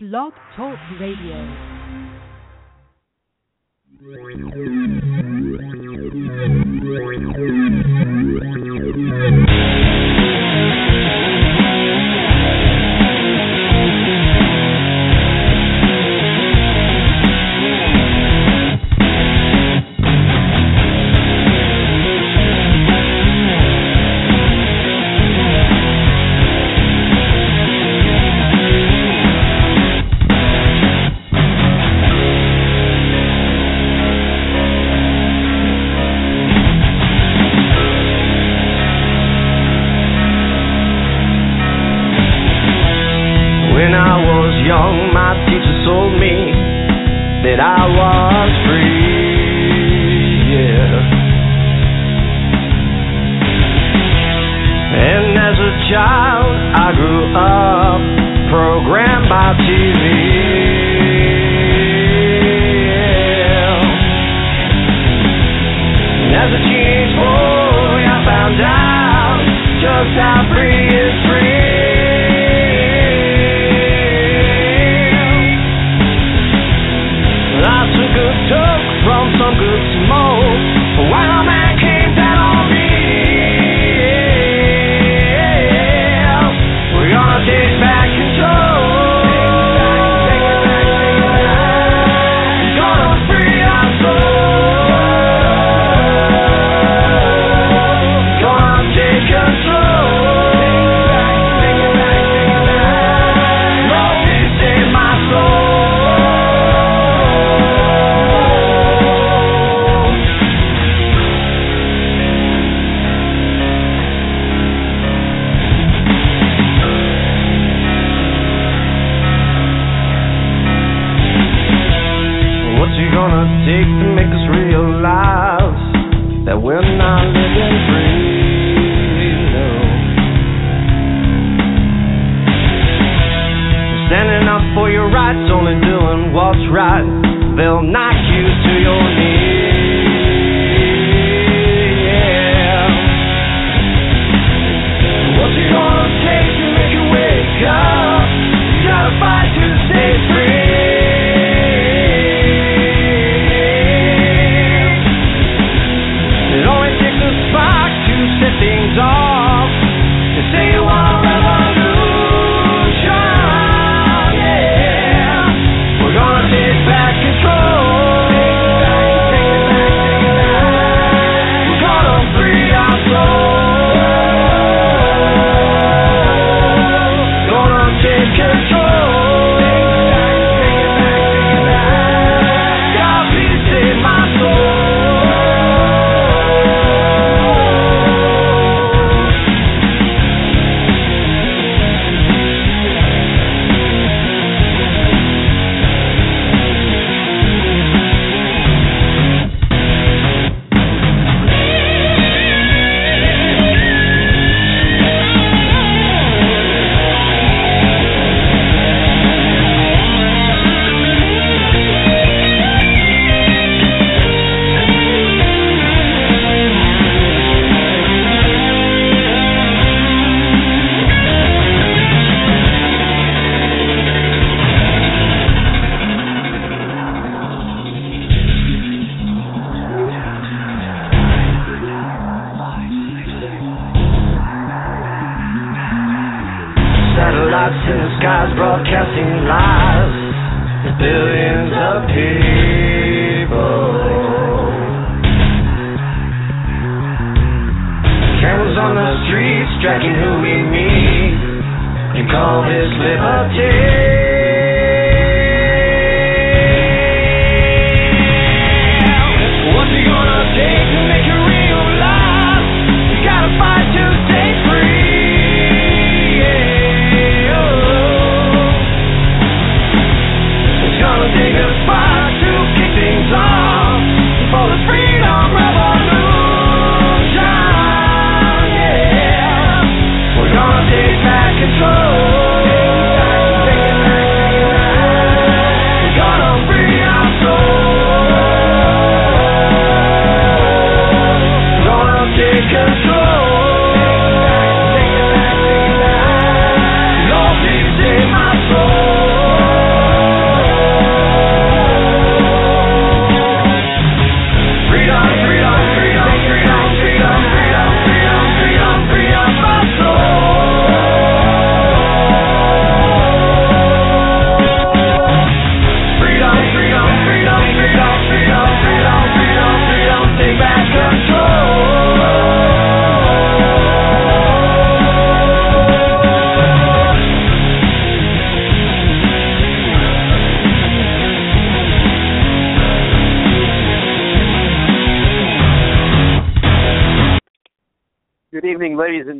Blog Talk Radio.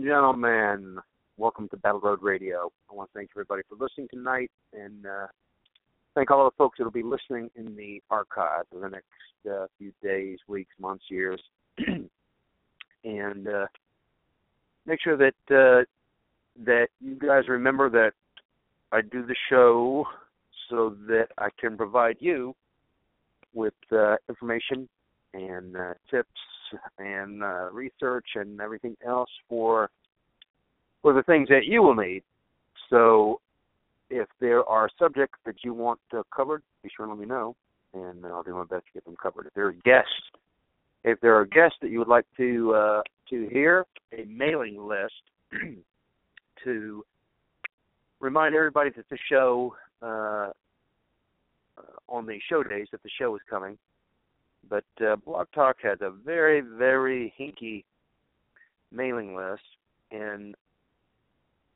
Gentlemen. Welcome to Battle Road Radio. I want to thank everybody for listening tonight and uh, thank all the folks that will be listening in the archive for the next uh, few days, weeks, months, years. and uh, make sure that uh, that you guys remember that I do the show so that I can provide you with uh, information and uh, tips and research and everything else for for the things that you will need. So, if there are subjects that you want uh, covered, be sure to let me know, and I'll do my best to get them covered. If there are guests, if there are guests that you would like to uh, to hear, a mailing list to remind everybody that the show uh, on the show days that the show is coming. But uh, Blog Talk has a very very hinky mailing list, and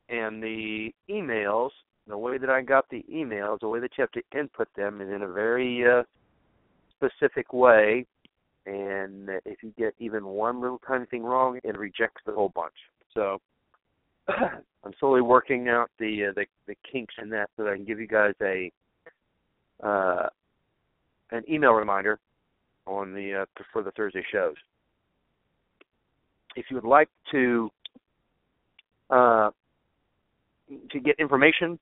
and the emails, the way that I got the emails, the way that you have to input them is in a very uh, specific way. And if you get even one little tiny thing wrong, it rejects the whole bunch. So I'm slowly working out the uh, the, the kinks in that, so that I can give you guys a uh, an email reminder on the uh, for the Thursday shows. If you would like to uh, to get information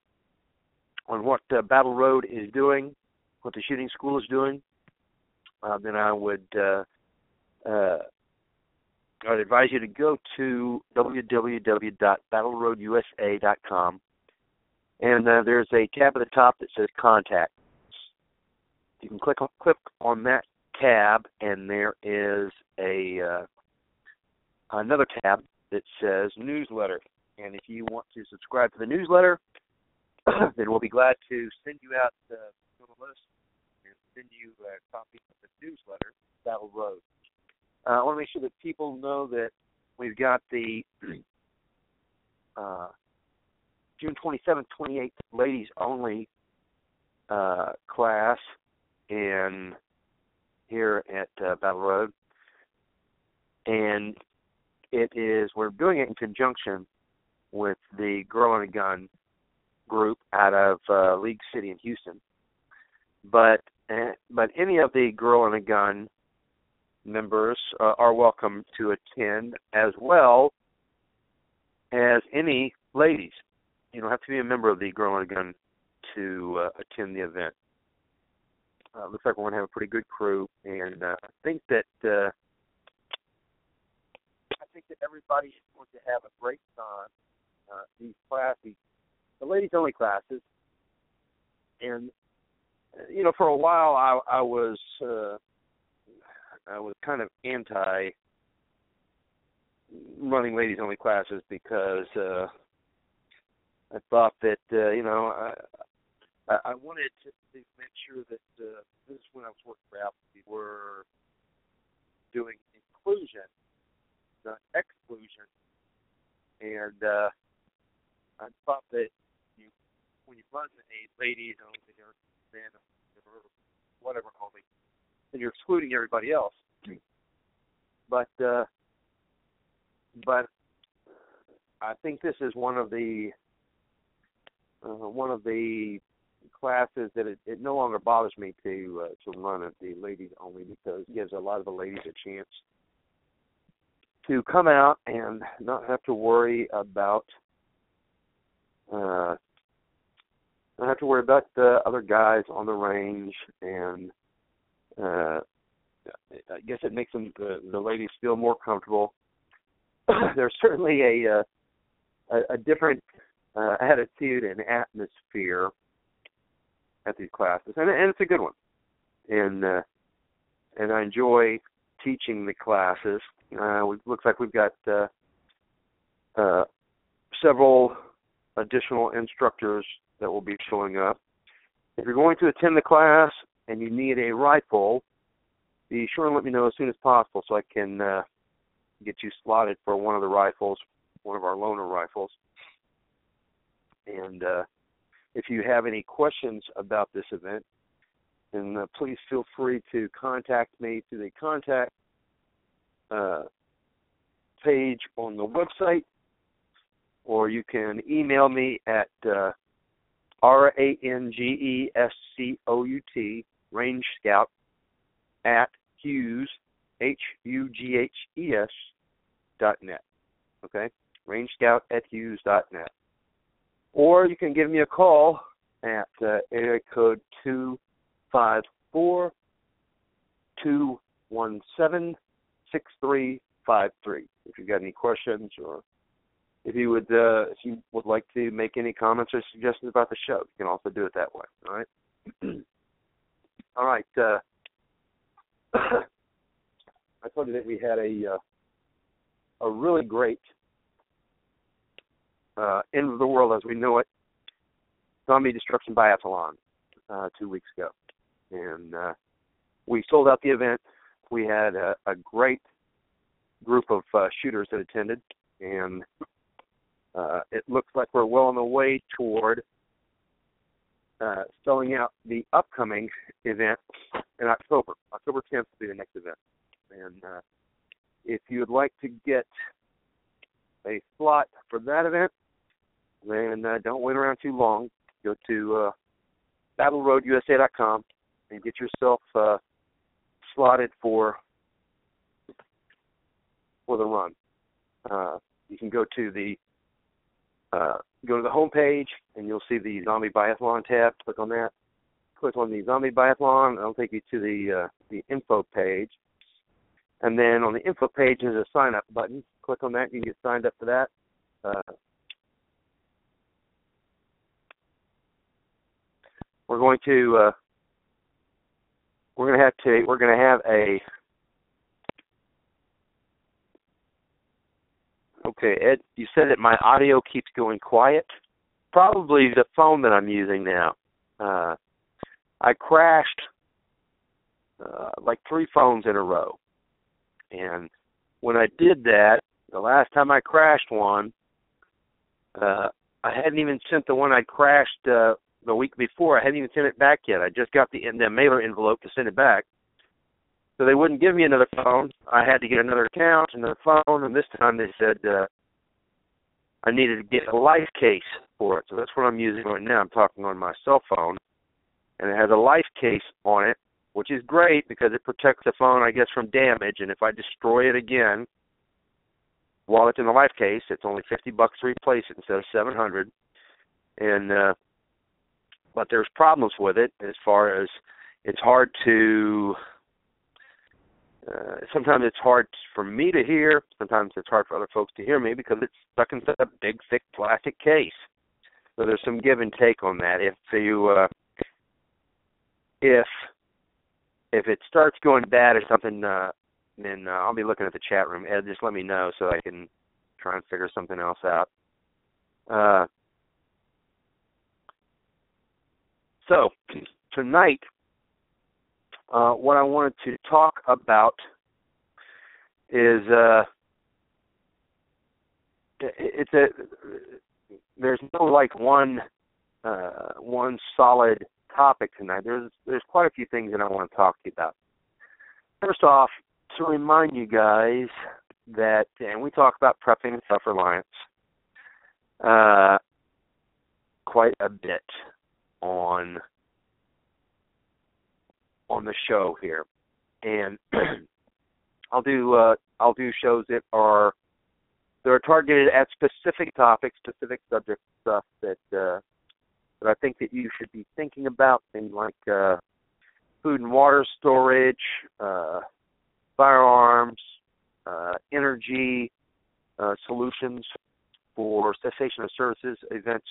on what uh, Battle Road is doing, what the shooting school is doing, uh, then I would uh, uh, I'd advise you to go to www.battleroadusa.com, and uh, there's a tab at the top that says Contact. You can click on, click on that tab, and there is a uh, another tab that says Newsletter. And if you want to subscribe to the newsletter, then we'll be glad to send you out uh, the list and send you a copy of the newsletter, Battle Road. Uh, I want to make sure that people know that we've got the uh, June 27th, 28th ladies only uh, class in here at uh, Battle Road, and it is we're doing it in conjunction with the Girl and a Gun group out of uh, League City in Houston. But uh, but any of the Girl and a Gun members uh, are welcome to attend as well as any ladies. You don't have to be a member of the Girl and a Gun to uh, attend the event. Uh, looks like we're going to have a pretty good crew, and uh, I think that uh, I think that everybody is going to have a great time uh, these classes, the ladies only classes, and you know for a while I I was uh, I was kind of anti running ladies only classes because uh, I thought that uh, you know I I wanted to, make sure that uh, this is when I was working for Apple. We were doing inclusion, not exclusion, and uh, I thought that you, when you run a ladies only or men or whatever only, then you're excluding everybody else. But uh, but I think this is one of the uh, one of the classes that it, it no longer bothers me to uh, to run it the ladies only because it gives a lot of the ladies a chance to come out and not have to worry about uh, don't have to worry about the other guys on the range, and uh, I guess it makes them the, the ladies feel more comfortable. There's certainly a uh, a, a different uh, attitude and atmosphere at these classes, and, and it's a good one. And uh, and I enjoy teaching the classes. Uh, we, looks like we've got uh, uh, several additional instructors that will be showing up. If you're going to attend the class and you need a rifle, be sure and let me know as soon as possible so I can uh, get you slotted for one of the rifles, one of our loaner rifles. And uh, if you have any questions about this event, then uh, please feel free to contact me through the contact uh, page on the website, or you can email me at uh, R A N G E S C O U T, Range Scout, at Hughes, H U G H E S, dot net. Okay? Range Scout at Hughes dot net. Or you can give me a call at uh, area code 254 217 6353 if you've got any questions or if you would uh, if you would like to make any comments or suggestions about the show, you can also do it that way. All right. all right. Uh, I told you that we had a uh, a really great uh, end of the world as we know it zombie destruction biathlon uh, two weeks ago, and uh, we sold out the event. We had a, a great group of shooters that attended, and uh, it looks like we're well on the way toward uh, selling out the upcoming event in October. October 10th will be the next event, and uh, if you would like to get a slot for that event, then uh, don't wait around too long. Go to uh, battleroadusa.com and get yourself uh, slotted for for the run. Uh, you can go to the uh, go to the home page and you'll see the Zombie Biathlon tab. Click on that. Click on the Zombie Biathlon. It'll take you to the uh, the info page. And then on the info page there's a sign up button. Click on that. and You can get signed up for that. Uh, we're going to uh, we're going to have to we're going to have a okay ed you said that my audio keeps going quiet probably the phone that i'm using now uh i crashed uh like three phones in a row and when i did that the last time i crashed one uh i hadn't even sent the one i crashed uh the week before. I hadn't even sent it back yet. I just got the the mailer envelope to send it back. So they wouldn't give me another phone. I had to get another account, another phone, and this time they said uh, I needed to get a life case for it. So that's what I'm using right now. I'm talking on my cell phone, and it has a life case on it, which is great because it protects the phone, I guess, from damage. And if I destroy it again while it's in the life case, it's only 50 bucks to replace it instead of 700. And uh, but there's problems with it as far as it's hard to uh, sometimes it's hard for me to hear. Sometimes it's hard for other folks to hear me because it's stuck inside a big thick plastic case. So there's some give and take on that. If you uh if if it starts going bad or something uh then uh, I'll be looking at the chat room. Ed just let me know so I can try and figure something else out. Uh So, tonight, uh, what I wanted to talk about is uh, it's a there's no like one uh, one solid topic tonight. There's there's quite a few things that I want to talk to you about. First off, to remind you guys that, and we talk about prepping and self-reliance uh, quite a bit on on the show here, and I'll do uh, I'll do shows that are that are targeted at specific topics, specific subject stuff that uh, that I think that you should be thinking about, things like uh, food and water storage, uh, firearms, uh, energy uh, solutions for cessation of services events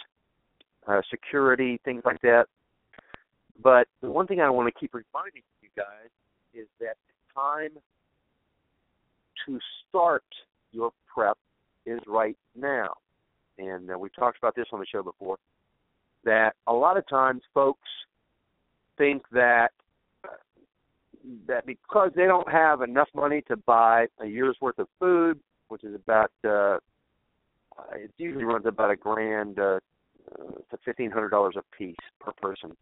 uh, security, things like that. But the one thing I want to keep reminding you guys is that time to start your prep is right now. And uh, we talked about this on the show before. That a lot of times folks think that that because they don't have enough money to buy a year's worth of food, which is about uh, it usually runs about a grand uh, to fifteen hundred dollars a piece per person.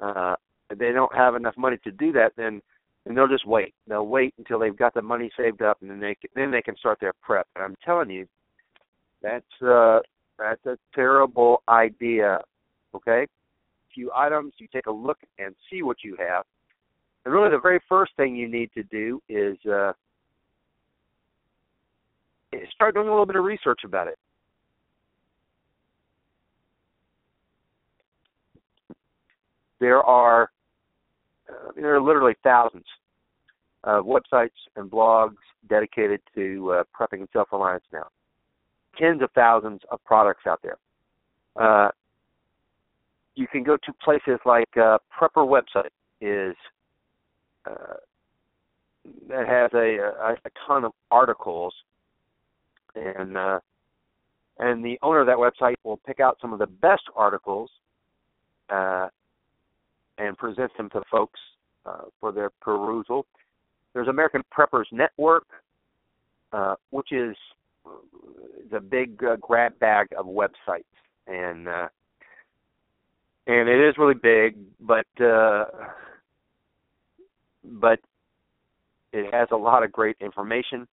Uh, they don't have enough money to do that, then and they'll just wait. They'll wait until they've got the money saved up, and then they can, then they can start their prep. And I'm telling you, that's uh, that's a terrible idea. Okay, a few items. You take a look and see what you have. And really, the very first thing you need to do is uh, start doing a little bit of research about it. There are uh, there are literally thousands of websites and blogs dedicated to uh, prepping and self-reliance now. Tens of thousands of products out there. Uh, you can go to places like uh, Prepper website is uh, that has a, a, a ton of articles and uh, and the owner of that website will pick out some of the best articles uh, and present them to folks uh, for their perusal. There's American Preppers Network, uh, which is the big uh, grab bag of websites, and uh, and it is really big, but uh, but it has a lot of great information.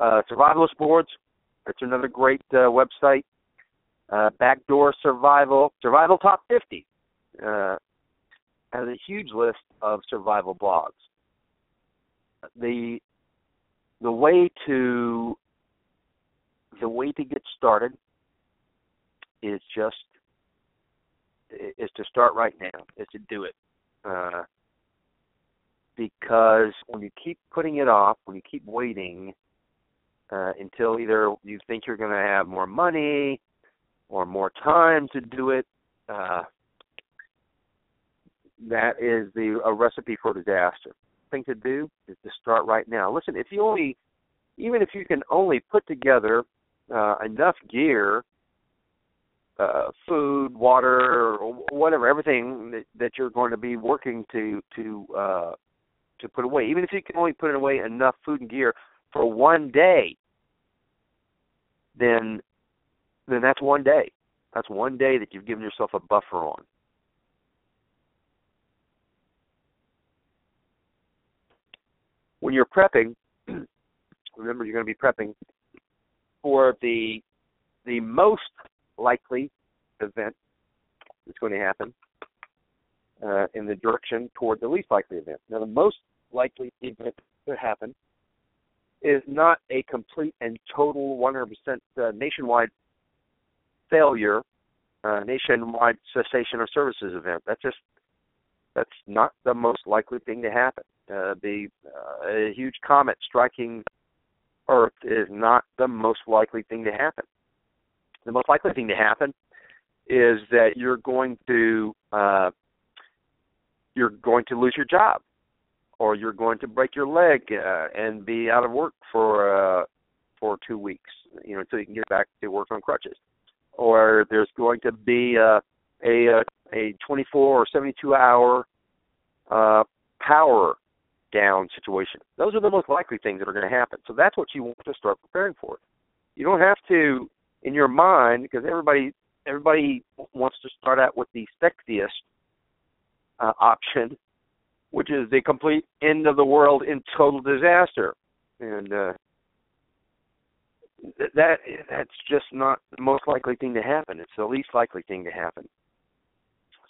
Uh, survivalist boards, it's another great uh, website. Uh, Backdoor Survival, Survival Top 50, uh, has a huge list of survival blogs. The the way to the way to get started is just is to start right now. Is to do it. Uh, because when you keep putting it off, when you keep waiting, uh, until either you think you're going to have more money or more time to do it. Uh, that is the a recipe for disaster. Thing to do is to start right now. Listen, if you only, even if you can only put together uh, enough gear, uh, food, water, or whatever, everything that, that you're going to be working to to uh, to put away. Even if you can only put away enough food and gear for one day, then then that's one day. That's one day that you've given yourself a buffer on. When you're prepping, remember you're going to be prepping for the the most likely event that's going to happen uh, in the direction toward the least likely event. Now, the most likely event to happen is not a complete and total 100% uh, nationwide failure, uh, nationwide cessation of services event. That's just that's not the most likely thing to happen. Uh, the uh, a huge comet striking Earth is not the most likely thing to happen. The most likely thing to happen is that you're going to uh, you're going to lose your job or you're going to break your leg uh, and be out of work for uh, for two weeks, you know, until you can get back to work on crutches, or there's going to be uh, a a 24 or 72 hour uh, power down situation. Those are the most likely things that are going to happen. So that's what you want to start preparing for. You don't have to, in your mind, because everybody everybody wants to start out with the sexiest uh, option which is the complete end of the world in total disaster. And uh, that that's just not the most likely thing to happen. It's the least likely thing to happen.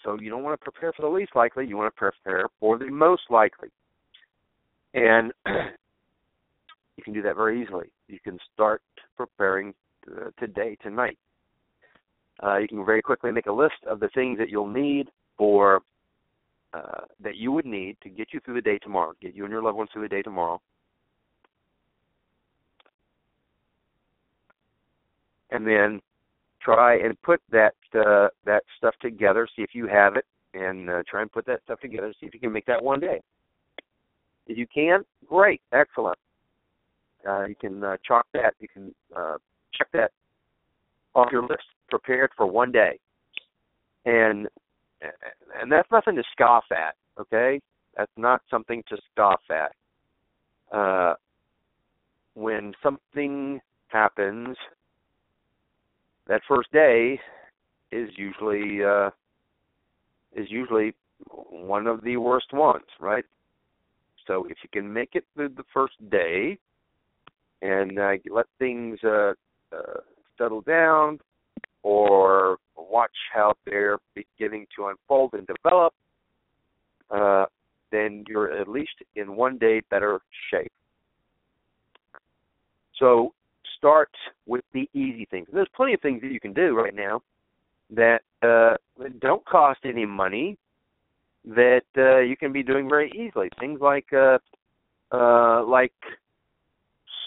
So you don't want to prepare for the least likely. You want to prepare for the most likely. And you can do that very easily. You can start preparing uh, today, tonight. Uh, you can very quickly make a list of the things that you'll need for uh, that you would need to get you through the day tomorrow, get you and your loved ones through the day tomorrow. And then try and put that uh, that stuff together. See if you have it, and uh, try and put that stuff together. See if you can make that one day. If you can, great, excellent. Uh, you can uh, chalk that. You can uh, check that off your list. Prepared for one day, and and that's nothing to scoff at. Okay, that's not something to scoff at. Uh, when something happens, that first day is usually uh, is usually one of the worst ones, right? So if you can make it through the first day and uh, let things uh, uh, settle down, or watch how they're beginning to unfold and develop, uh, then you're at least in one day better shape. So start with the easy things. There's plenty of things that you can do right now that uh, don't cost any money that uh, you can be doing very easily. Things like uh, uh, like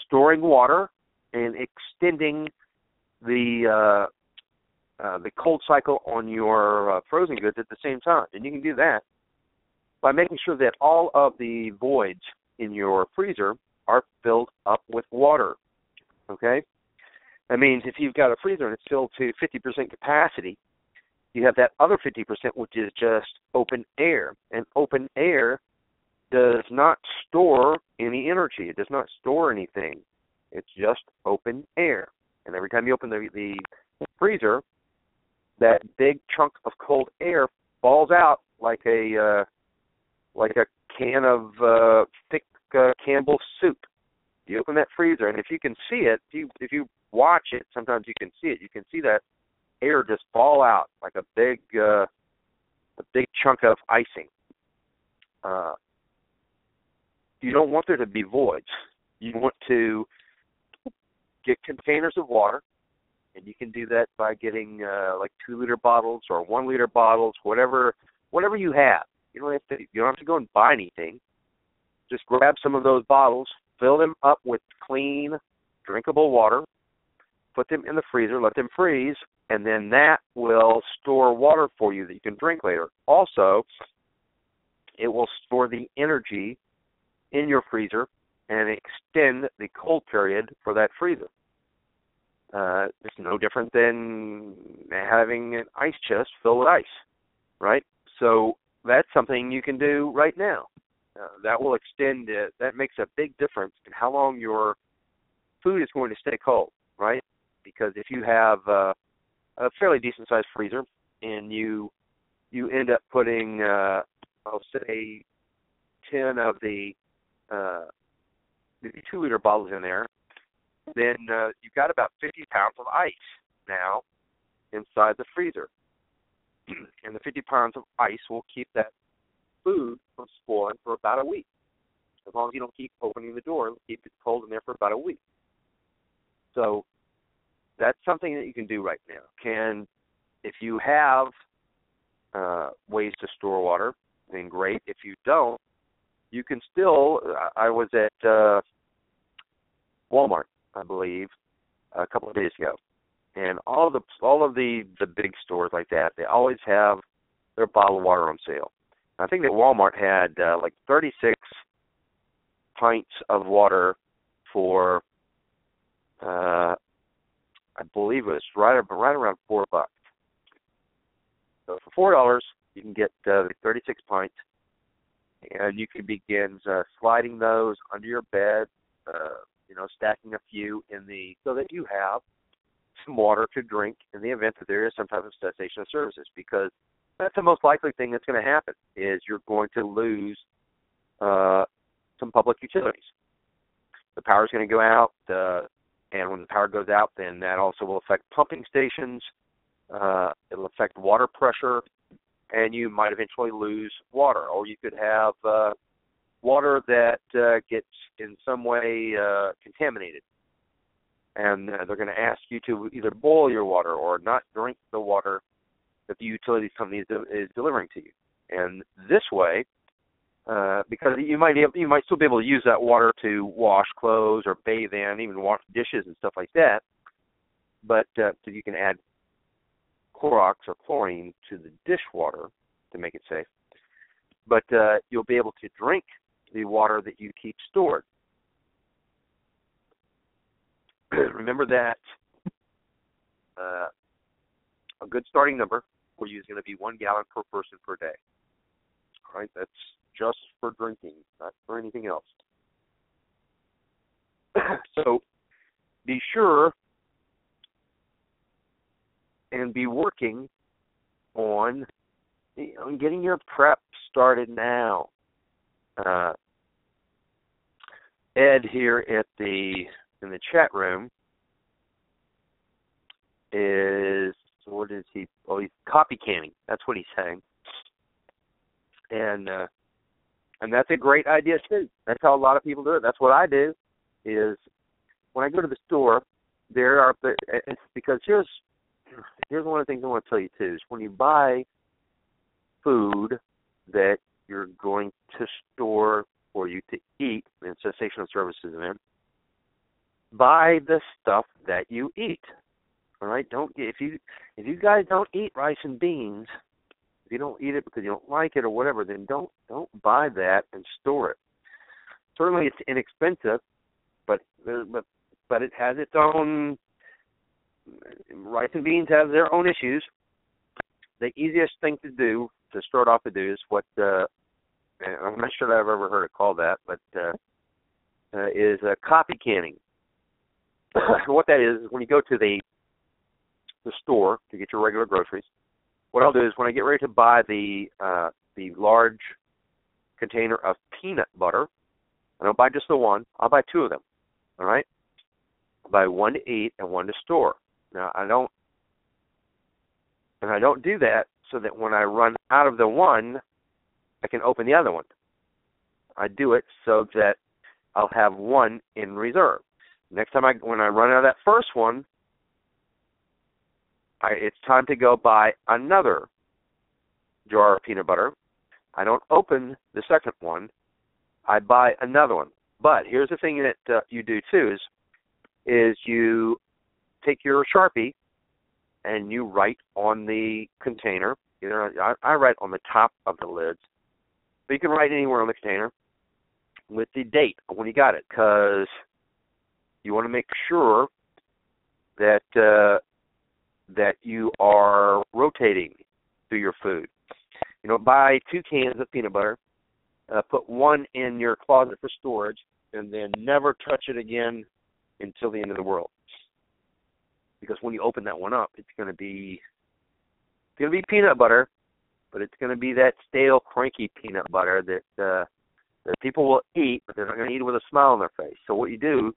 storing water and extending the uh, uh, the cold cycle on your uh, frozen goods at the same time, and you can do that by making sure that all of the voids in your freezer are filled up with water. Okay, that means if you've got a freezer and it's filled to 50% capacity, you have that other 50% which is just open air, and open air does not store any energy. It does not store anything. It's just open air. And every time you open the, the freezer, that big chunk of cold air falls out like a uh, like a can of uh, thick uh, Campbell soup. You open that freezer, and if you can see it, if you if you watch it, sometimes you can see it. You can see that air just fall out like a big uh, a big chunk of icing. Uh, you don't want there to be voids. You want to get containers of water, and you can do that by getting uh, like two liter bottles or one liter bottles, whatever whatever you have. You don't have to you don't have to go and buy anything. Just grab some of those bottles, fill them up with clean, drinkable water, put them in the freezer, let them freeze, and then that will store water for you that you can drink later. Also, it will store the energy in your freezer and extend the cold period for that freezer. Uh, it's no different than having an ice chest filled with ice, right? So that's something you can do right now. Uh, that will extend it. That makes a big difference in how long your food is going to stay cold, right? Because if you have uh, a fairly decent sized freezer and you you end up putting uh, I'll say ten of the uh, maybe two liter bottles in there, then uh, you've got about 50 pounds of ice now inside the freezer. and the 50 pounds of ice will keep that food from spoiling for about a week. As long as you don't keep opening the door, keep it cold in there for about a week. So that's something that you can do right now. Can if you have uh, ways to store water, then great. If you don't, you can still. I was at uh, Walmart, I believe, a couple of days ago, and all of the all of the the big stores like that, they always have their bottled water on sale. I think that Walmart had uh, like 36 pints of water for uh I believe it was right right around four bucks. So for four dollars, you can get uh, 36 pints, and you can begin uh, sliding those under your bed, uh, you know, stacking a few in the so that you have some water to drink in the event that there is some type of cessation of services because that's the most likely thing that's going to happen is you're going to lose uh, some public utilities. The power's going to go out, uh, and when the power goes out, then that also will affect pumping stations. Uh, it'll affect water pressure, and you might eventually lose water, or you could have uh, water that uh, gets in some way uh, contaminated. And uh, they're going to ask you to either boil your water or not drink the water that the utilities company is, is delivering to you. And this way, uh, because you might able, you might still be able to use that water to wash clothes or bathe in, even wash dishes and stuff like that. But uh, so you can add Clorox or chlorine to the dishwater to make it safe. But uh, you'll be able to drink the water that you keep stored. Remember that uh, a good starting number you is going to be one gallon per person per day. All right, that's just for drinking, not for anything else. so be sure and be working on know, getting your prep started now. Uh, Ed here at the in the chat room is what is he? Oh, he's copy canning. That's what he's saying. And uh, and that's a great idea too. That's how a lot of people do it. That's what I do. Is when I go to the store, there are because here's here's one of the things I want to tell you too is when you buy food that you're going to store for you to eat in cessation of services event, buy the stuff that you eat. All right, don't if you if you guys don't eat rice and beans, if you don't eat it because you don't like it or whatever, then don't don't buy that and store it. Certainly, it's inexpensive, but but but it has its own rice and beans have their own issues. The easiest thing to do to start off to do is what uh, I'm not sure that I've ever heard it called that, but uh, uh, is uh, copy canning. what that is is when you go to the the store to get your regular groceries. What I'll do is when I get ready to buy the uh, the large container of peanut butter, I don't buy just the one. I'll buy two of them. All right. I'll buy one to eat and one to store. Now I don't, and I don't do that so that when I run out of the one, I can open the other one. I do it so that I'll have one in reserve. Next time I when I run out of that first one, I, it's time to go buy another jar of peanut butter. I don't open the second one. I buy another one. But here's the thing that uh, you do too is is you take your sharpie and you write on the container. Either I, I write on the top of the lids, but you can write anywhere on the container with the date when you got it, because you want to make sure that uh, that you are rotating through your food. You know, buy two cans of peanut butter, uh, put one in your closet for storage, and then never touch it again until the end of the world. Because when you open that one up, it's going to be it's going to be peanut butter, but it's going to be that stale, cranky peanut butter that uh, that people will eat, but they're not going to eat it with a smile on their face. So what you do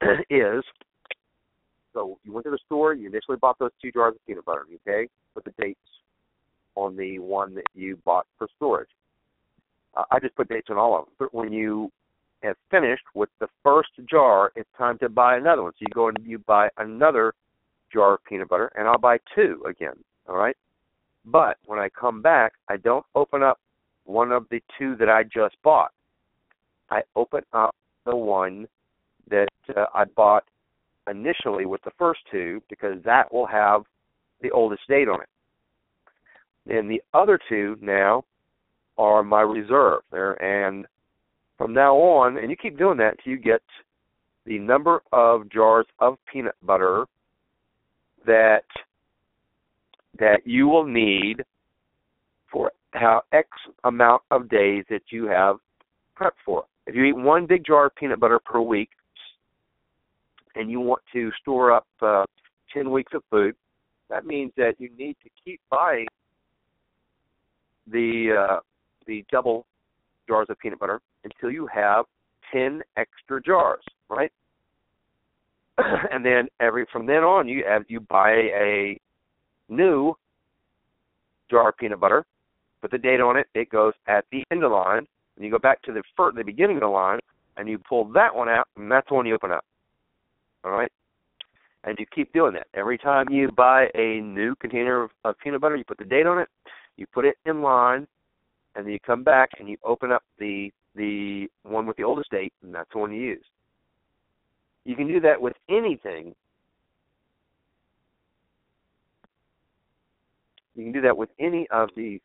is so you went to the store, you initially bought those two jars of peanut butter, okay? Put the dates on the one that you bought for storage. Uh, I just put dates on all of them. But when you have finished with the first jar, it's time to buy another one. So you go and you buy another jar of peanut butter, and I'll buy two again. All right. But when I come back, I don't open up one of the two that I just bought. I open up the one that uh, I bought initially with the first two because that will have the oldest date on it. And the other two now are my reserve there and from now on and you keep doing that till you get the number of jars of peanut butter that that you will need for how X amount of days that you have prepped for. If you eat one big jar of peanut butter per week, and you want to store up uh, 10 weeks of food, that means that you need to keep buying the uh, the double jars of peanut butter until you have 10 extra jars, right? and then every from then on you have you buy a new jar of peanut butter, put the date on it, it goes at the end of the line, and you go back to the first, the beginning of the line, and you pull that one out, and that's the one you open up. All right? And you keep doing that. Every time you buy a new container of, of peanut butter, you put the date on it, you put it in line, and then you come back and you open up the the one with the oldest date, and that's the one you use. You can do that with anything. You can do that with any of the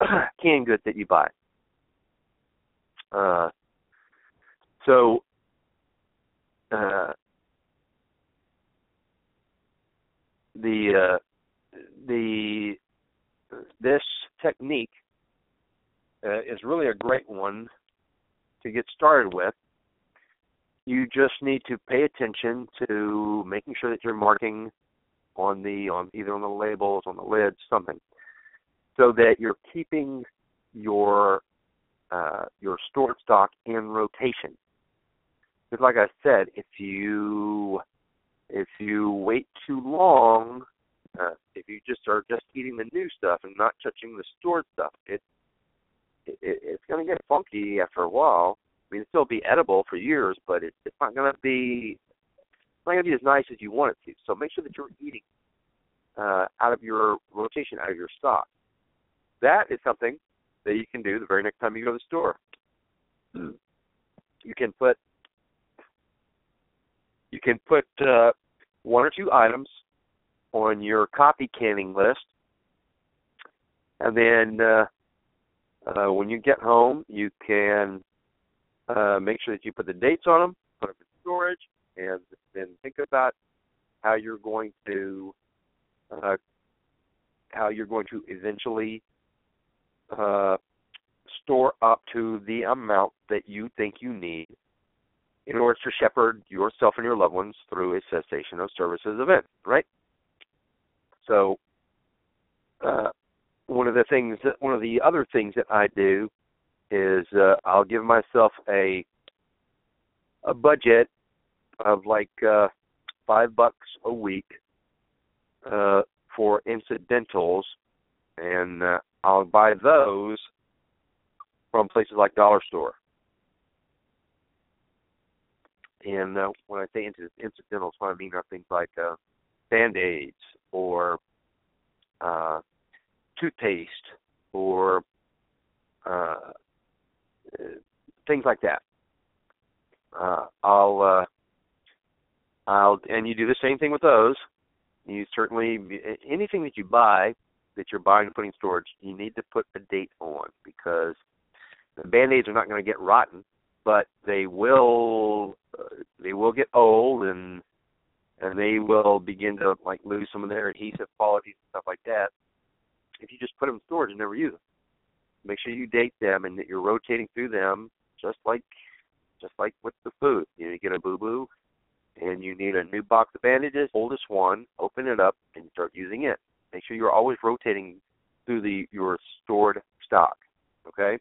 canned goods that you buy. Uh, so uh, the uh, the this technique uh, is really a great one to get started with. You just need to pay attention to making sure that you're marking on the on either on the labels, on the lids, something, so that you're keeping your uh, your stored stock in rotation. Because, like I said, if you if you wait too long, uh, if you just are just eating the new stuff and not touching the stored stuff, it, it it's going to get funky after a while. I mean, it'll still be edible for years, but it, it's not going to be it's not going to be as nice as you want it to. So make sure that you're eating uh, out of your rotation, out of your stock. That is something that you can do the very next time you go to the store. You can put you can put uh, one or two items on your copy canning list, and then uh, uh, when you get home, you can uh, make sure that you put the dates on them, put them in storage, and then think about how you're going to uh, how you're going to eventually uh, store up to the amount that you think you need in order to shepherd yourself and your loved ones through a cessation of services event, right? So, uh, one of the things, that, one of the other things that I do is uh, I'll give myself a a budget of like uh, five bucks a week uh, for incidentals, and uh, I'll buy those from places like Dollar Store. And uh, when I say incidentals, what I mean are things like uh, band aids or uh, toothpaste or uh, things like that. Uh, I'll uh, I'll and you do the same thing with those. You certainly anything that you buy that you're buying and putting in storage, you need to put a date on because the band aids are not going to get rotten, but they will uh, they will get old and and they will begin to like lose some of their adhesive qualities and stuff like that. If you just put them in storage and never use them, make sure you date them and that you're rotating through them, just like just like with the food. You know, you get a boo boo, and you need a new box of bandages. Oldest one, open it up and start using it. Make sure you're always rotating through the your stored stock. Okay.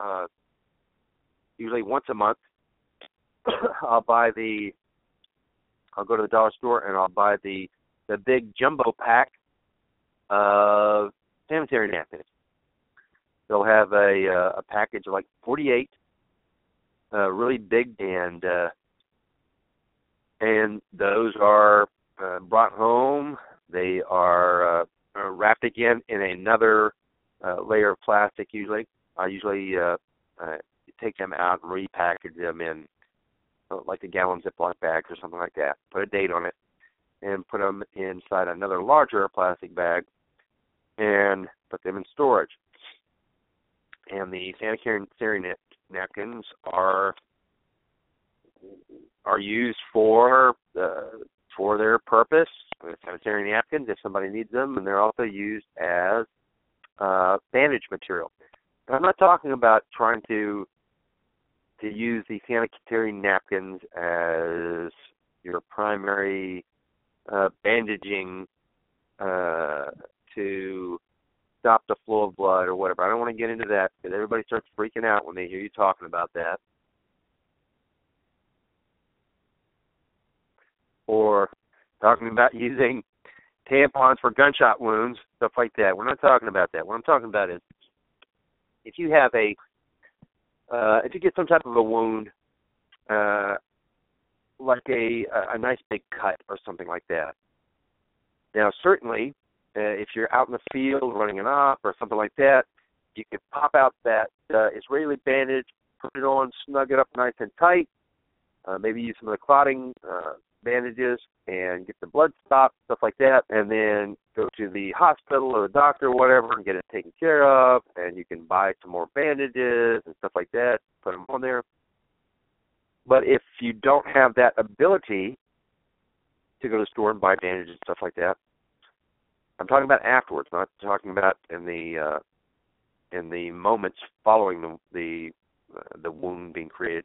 Uh, usually once a month, I'll buy the. I'll go to the dollar store and I'll buy the the big jumbo pack of sanitary napkins. They'll have a uh, a package of like 48, uh, really big, and uh, and those are uh, brought home. They are uh, wrapped again in another uh, layer of plastic. Usually, I usually uh, uh, take them out and repackage them in uh, like a gallon Ziploc bags or something like that. Put a date on it, and put them inside another larger plastic bag, and put them in storage. And the sanitary napkins are are used for uh, for their purpose, sanitary napkins if somebody needs them, and they're also used as uh, bandage material. I'm not talking about trying to to use the sanitary napkins as your primary uh, bandaging uh, to stop the flow of blood or whatever. I don't want to get into that because everybody starts freaking out when they hear you talking about that. or talking about using tampons for gunshot wounds, stuff like that. We're not talking about that. What I'm talking about is if you have a uh, if you get some type of a wound, uh, like a a nice big cut or something like that. Now, certainly, uh, if you're out in the field running an op or something like that, you can pop out that uh, Israeli bandage, put it on, snug it up nice and tight. Uh, maybe use some of the clotting uh, bandages and get the blood stopped, stuff like that, and then go to the hospital or the doctor or whatever and get it taken care of. And you can buy some more bandages and stuff like that, put them on there. But if you don't have that ability to go to the store and buy bandages and stuff like that, I'm talking about afterwards, not talking about in the uh, in the moments following the the, uh, the wound being created.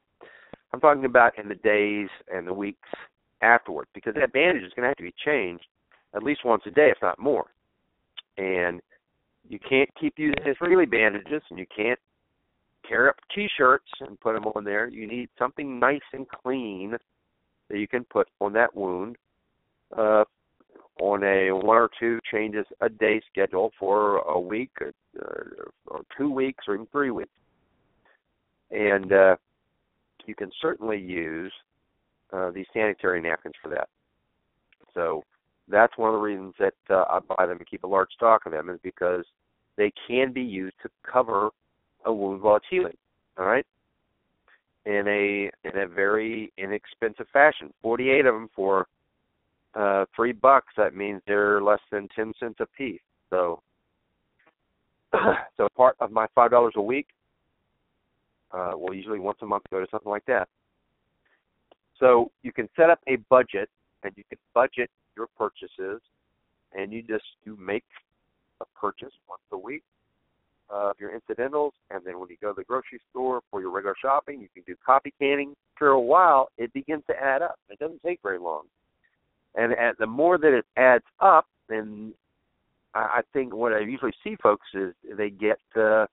I'm talking about in the days and the weeks afterwards because that bandage is going to have to be changed at least once a day, if not more. and you can't keep using Israeli bandages, and you can't tear up T-shirts and put them on there. You need something nice and clean that you can put on that wound uh, on a one or two changes a day schedule for a week or, or two weeks or even three weeks. And uh, you can certainly use uh, these sanitary napkins for that. So that's one of the reasons that uh, I buy them and keep a large stock of them is because they can be used to cover a wound while it's healing. All right, in a in a very inexpensive fashion. Forty eight of them for uh, three bucks. That means they're less than ten cents a piece. So, so part of my five dollars a week. Uh, well, usually once a month go to something like that. So you can set up a budget, and you can budget your purchases, and you just you make a purchase once a week of your incidentals, and then when you go to the grocery store for your regular shopping, you can do copy canning. For a while, it begins to add up. It doesn't take very long, and, and the more that it adds up, then I, I think what I usually see folks is they get uh,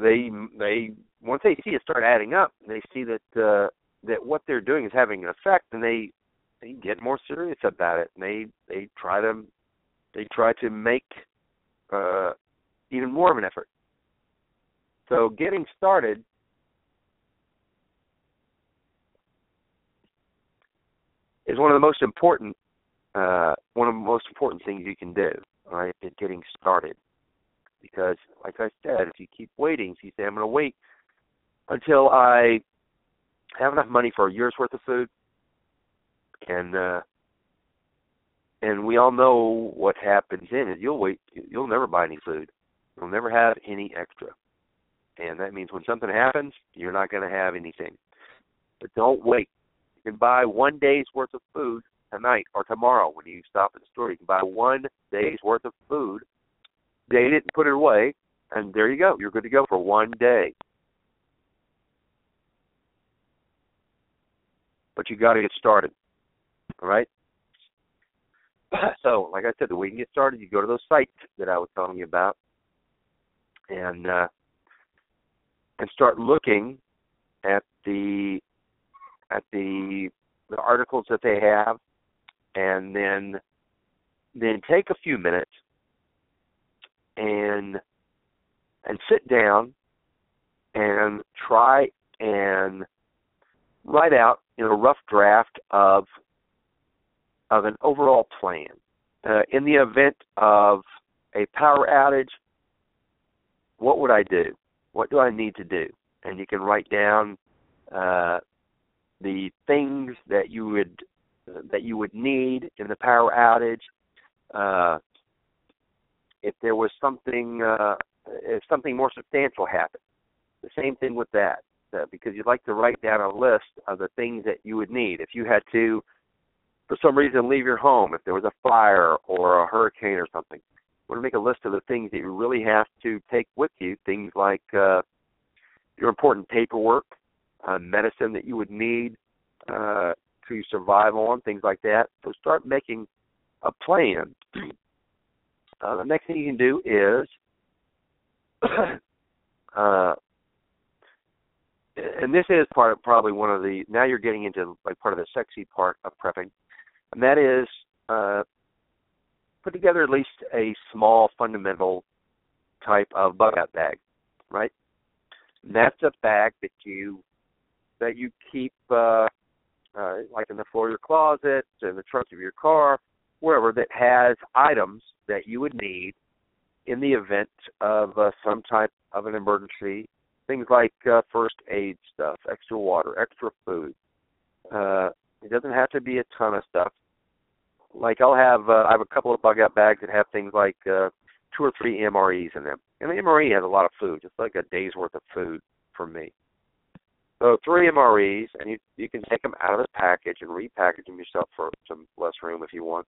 they they once they see it start adding up, they see that uh, that what they're doing is having an effect, and they they get more serious about it. And they they try to they try to make uh, even more of an effort. So getting started is one of the most important uh, one of the most important things you can do, right? In getting started, because like I said, if you keep waiting, if you say I'm going to wait until I have enough money for a year's worth of food, and uh, and we all know what happens in it. You'll wait. You'll never buy any food. You'll never have any extra. And that means when something happens, you're not going to have anything. But don't wait. You can buy one day's worth of food tonight or tomorrow when you stop at the store. You can buy one day's worth of food, date it, and put it away, and there you go. You're good to go for one day. But you got to get started. All right? So, like I said, the way you can get started, you go to those sites that I was telling you about and uh, and start looking at the at the the articles that they have, and then then take a few minutes and and sit down and try and write out in a rough draft of of an overall plan. Uh, in the event of a power outage, what would I do? What do I need to do? And you can write down uh, the things that you would uh, that you would need in the power outage. Uh, if there was something, uh, if something more substantial happened, the same thing with that, because you'd like to write down a list of the things that you would need. If you had to, for some reason, leave your home, if there was a fire or a hurricane or something, you want to make a list of the things that you really have to take with you. Things like uh, your important paperwork, uh, medicine that you would need uh, to survive on, things like that. So start making a plan. Uh, the next thing you can do is, uh, and this is part of probably one of the now you're getting into like part of the sexy part of prepping, and that is uh, put together at least a small fundamental type of bug out bag, right? And that's a bag that you that you keep uh, uh, like in the floor of your closet, in the trunk of your car, wherever that has items that you would need in the event of uh, some type of an emergency. Things like uh, first aid stuff, extra water, extra food. Uh, it doesn't have to be a ton of stuff like I'll have uh, I have a couple of bug out bags that have things like uh, two or three MREs in them, and the MRE has a lot of food, just like a day's worth of food for me. So three MREs, and you you can take them out of the package and repackage them yourself for some less room if you want.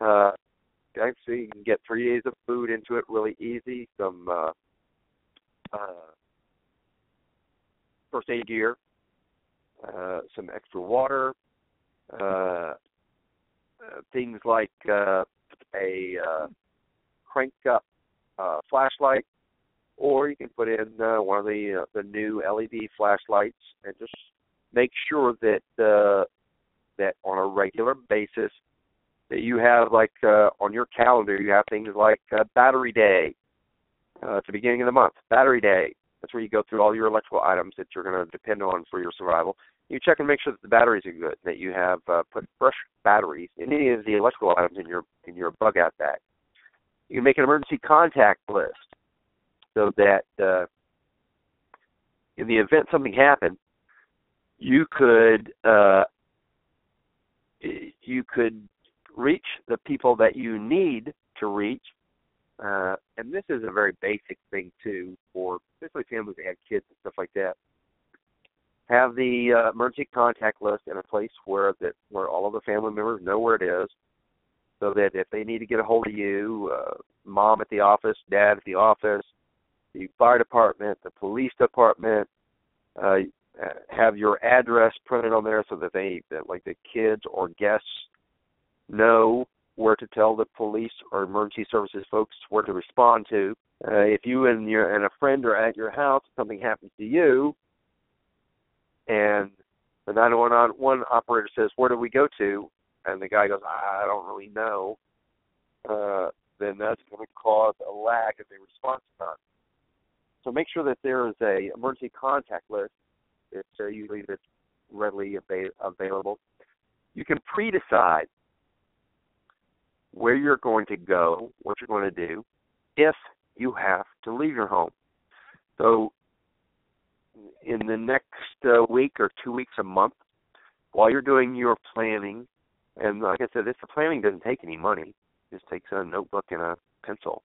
Uh, so you can get three days of food into it really easy. Some uh, uh, first aid gear, uh, some extra water, uh, uh, things like uh, a uh, crank up uh, flashlight, or you can put in uh, one of the uh, the new LED flashlights and just make sure that uh, that on a regular basis that you have like uh, on your calendar you have things like uh, battery day uh, at the beginning of the month. Battery day. That's where you go through all your electrical items that you're going to depend on for your survival. You check and make sure that the batteries are good that you have uh, put fresh batteries in any of the electrical items in your in your bug out bag. You can make an emergency contact list so that uh, in the event something happened you could uh, you could reach the people that you need to reach. Uh, and this is a very basic thing too for especially families that have kids and stuff like that. Have the uh, emergency contact list in a place where that where all of the family members know where it is, so that if they need to get a hold of you, uh, mom at the office, dad at the office, the fire department, the police department, uh, have your address printed on there so that they that like the kids or guests know where to tell the police or emergency services folks where to respond to. Uh, if you and your and a friend are at your house, something happens to you, and the 911 operator says, "Where do we go to?" and the guy goes, "I don't really know," uh, then that's going to cause a lag in the response time. So make sure that there is a emergency contact list. It's uh, usually that's readily av- available. You can pre-decide where you're going to go, what you're going to do, if you have to leave your home. So, in the next uh, week or two weeks, a month, while you're doing your planning, and like I said, this the planning doesn't take any money. It just takes a notebook and a pencil.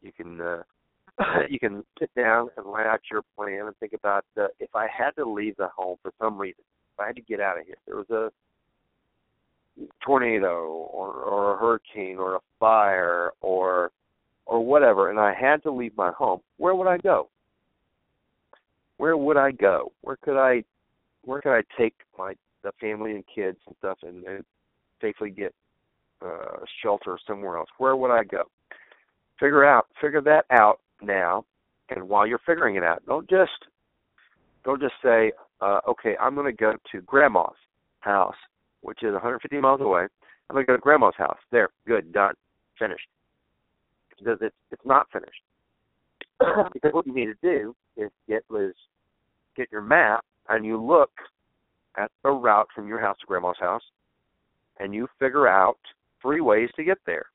You can uh, you can sit down and lay out your plan and think about uh, if I had to leave the home for some reason, if I had to get out of here, there was a tornado or, or a hurricane or a fire or or whatever and I had to leave my home, where would I go? Where would I go? Where could I where could I take my the family and kids and stuff and, and safely get uh shelter somewhere else? Where would I go? Figure out figure that out now and while you're figuring it out, don't just don't just say, uh, okay, I'm gonna go to grandma's house which is 150 miles away. I'm going to go to grandma's house. There, good, done, finished. Because it's it's not finished. because what you need to do is get Liz, get your map, and you look at the route from your house to grandma's house, and you figure out three ways to get there.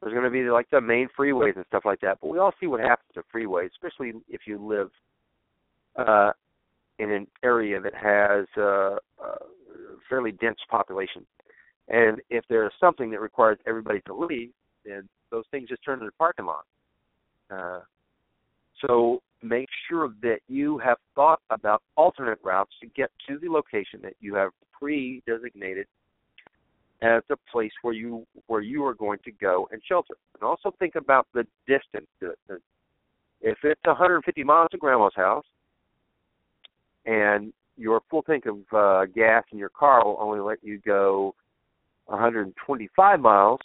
There's going to be like the main freeways and stuff like that, but we all see what happens to freeways, especially if you live uh, in an area that has uh, uh, fairly dense population. And if there's something that requires everybody to leave, then those things just turn into parking lot. Uh, so make sure that you have thought about alternate routes to get to the location that you have pre-designated as a place where you where you are going to go and shelter. And also think about the distance. If it's 150 miles to grandma's house, and your full tank of uh, gas in your car will only let you go 125 miles,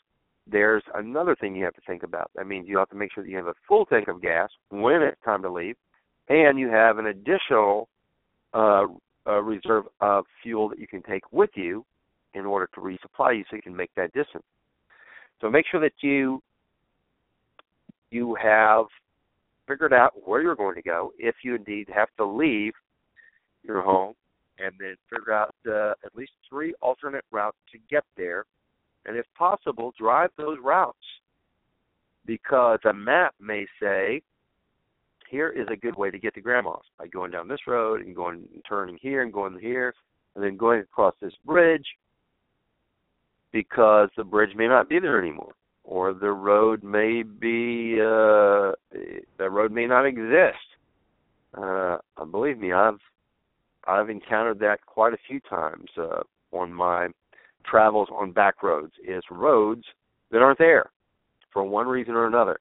there's another thing you have to think about. That means you have to make sure that you have a full tank of gas when it's time to leave, and you have an additional uh, reserve of fuel that you can take with you in order to resupply you so you can make that distance. So make sure that you you have figured out where you're going to go if you indeed have to leave your home and then figure out uh, at least three alternate routes to get there. And if possible, drive those routes because a map may say, here is a good way to get to grandma's by going down this road and going and turning here and going here and then going across this bridge because the bridge may not be there anymore or the road may be uh the road may not exist uh believe me i've I've encountered that quite a few times uh, on my travels on back roads. Is roads that aren't there for one reason or another.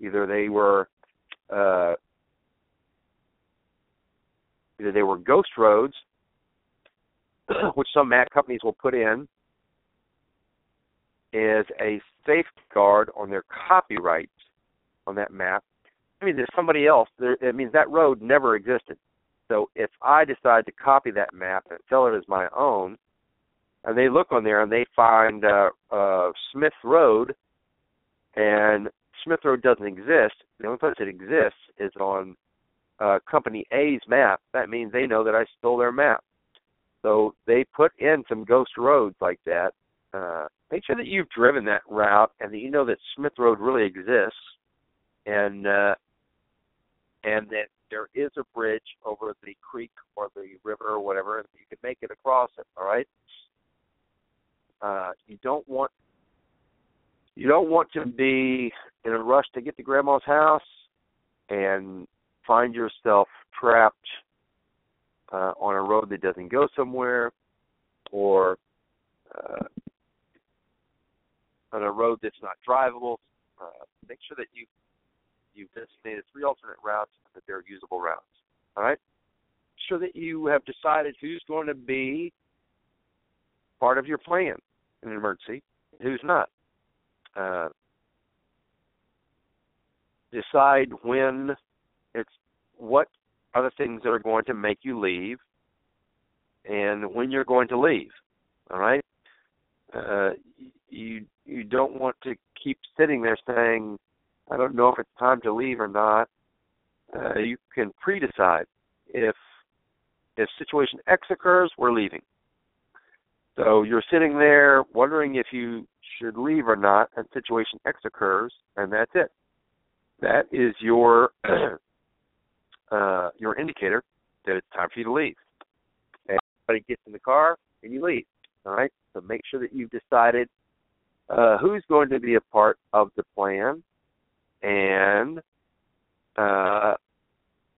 Either they were uh, either they were ghost roads, which some map companies will put in as a safeguard on their copyright on that map. I mean, there's somebody else. There, it means that road never existed. So if I decide to copy that map and sell it as my own, and they look on there and they find uh, uh, Smith Road, and Smith Road doesn't exist. The only place it exists is on uh, Company A's map. That means they know that I stole their map. So they put in some ghost roads like that. Uh, make sure that you've driven that route and that you know that Smith Road really exists, and uh, and that there is a bridge over the creek or the river or whatever, and you can make it across it. All right. Uh, you don't want you don't want to be in a rush to get to grandma's house and find yourself trapped uh, on a road that doesn't go somewhere or uh, on a road that's not drivable. Uh, make sure that you you've designated three alternate routes and that they're usable routes. All right. So that you have decided who's going to be part of your plan in an emergency, who's not. Uh, decide when it's what are the things that are going to make you leave and when you're going to leave. All right. Uh, you you don't want to keep sitting there saying, "I don't know if it's time to leave or not." Uh, you can pre-decide if if situation X occurs, we're leaving. So you're sitting there wondering if you should leave or not, and situation X occurs, and that's it. That is your uh, your indicator that it's time for you to leave. And everybody gets in the car and you leave. All right. So make sure that you've decided uh, who's going to be a part of the plan and uh,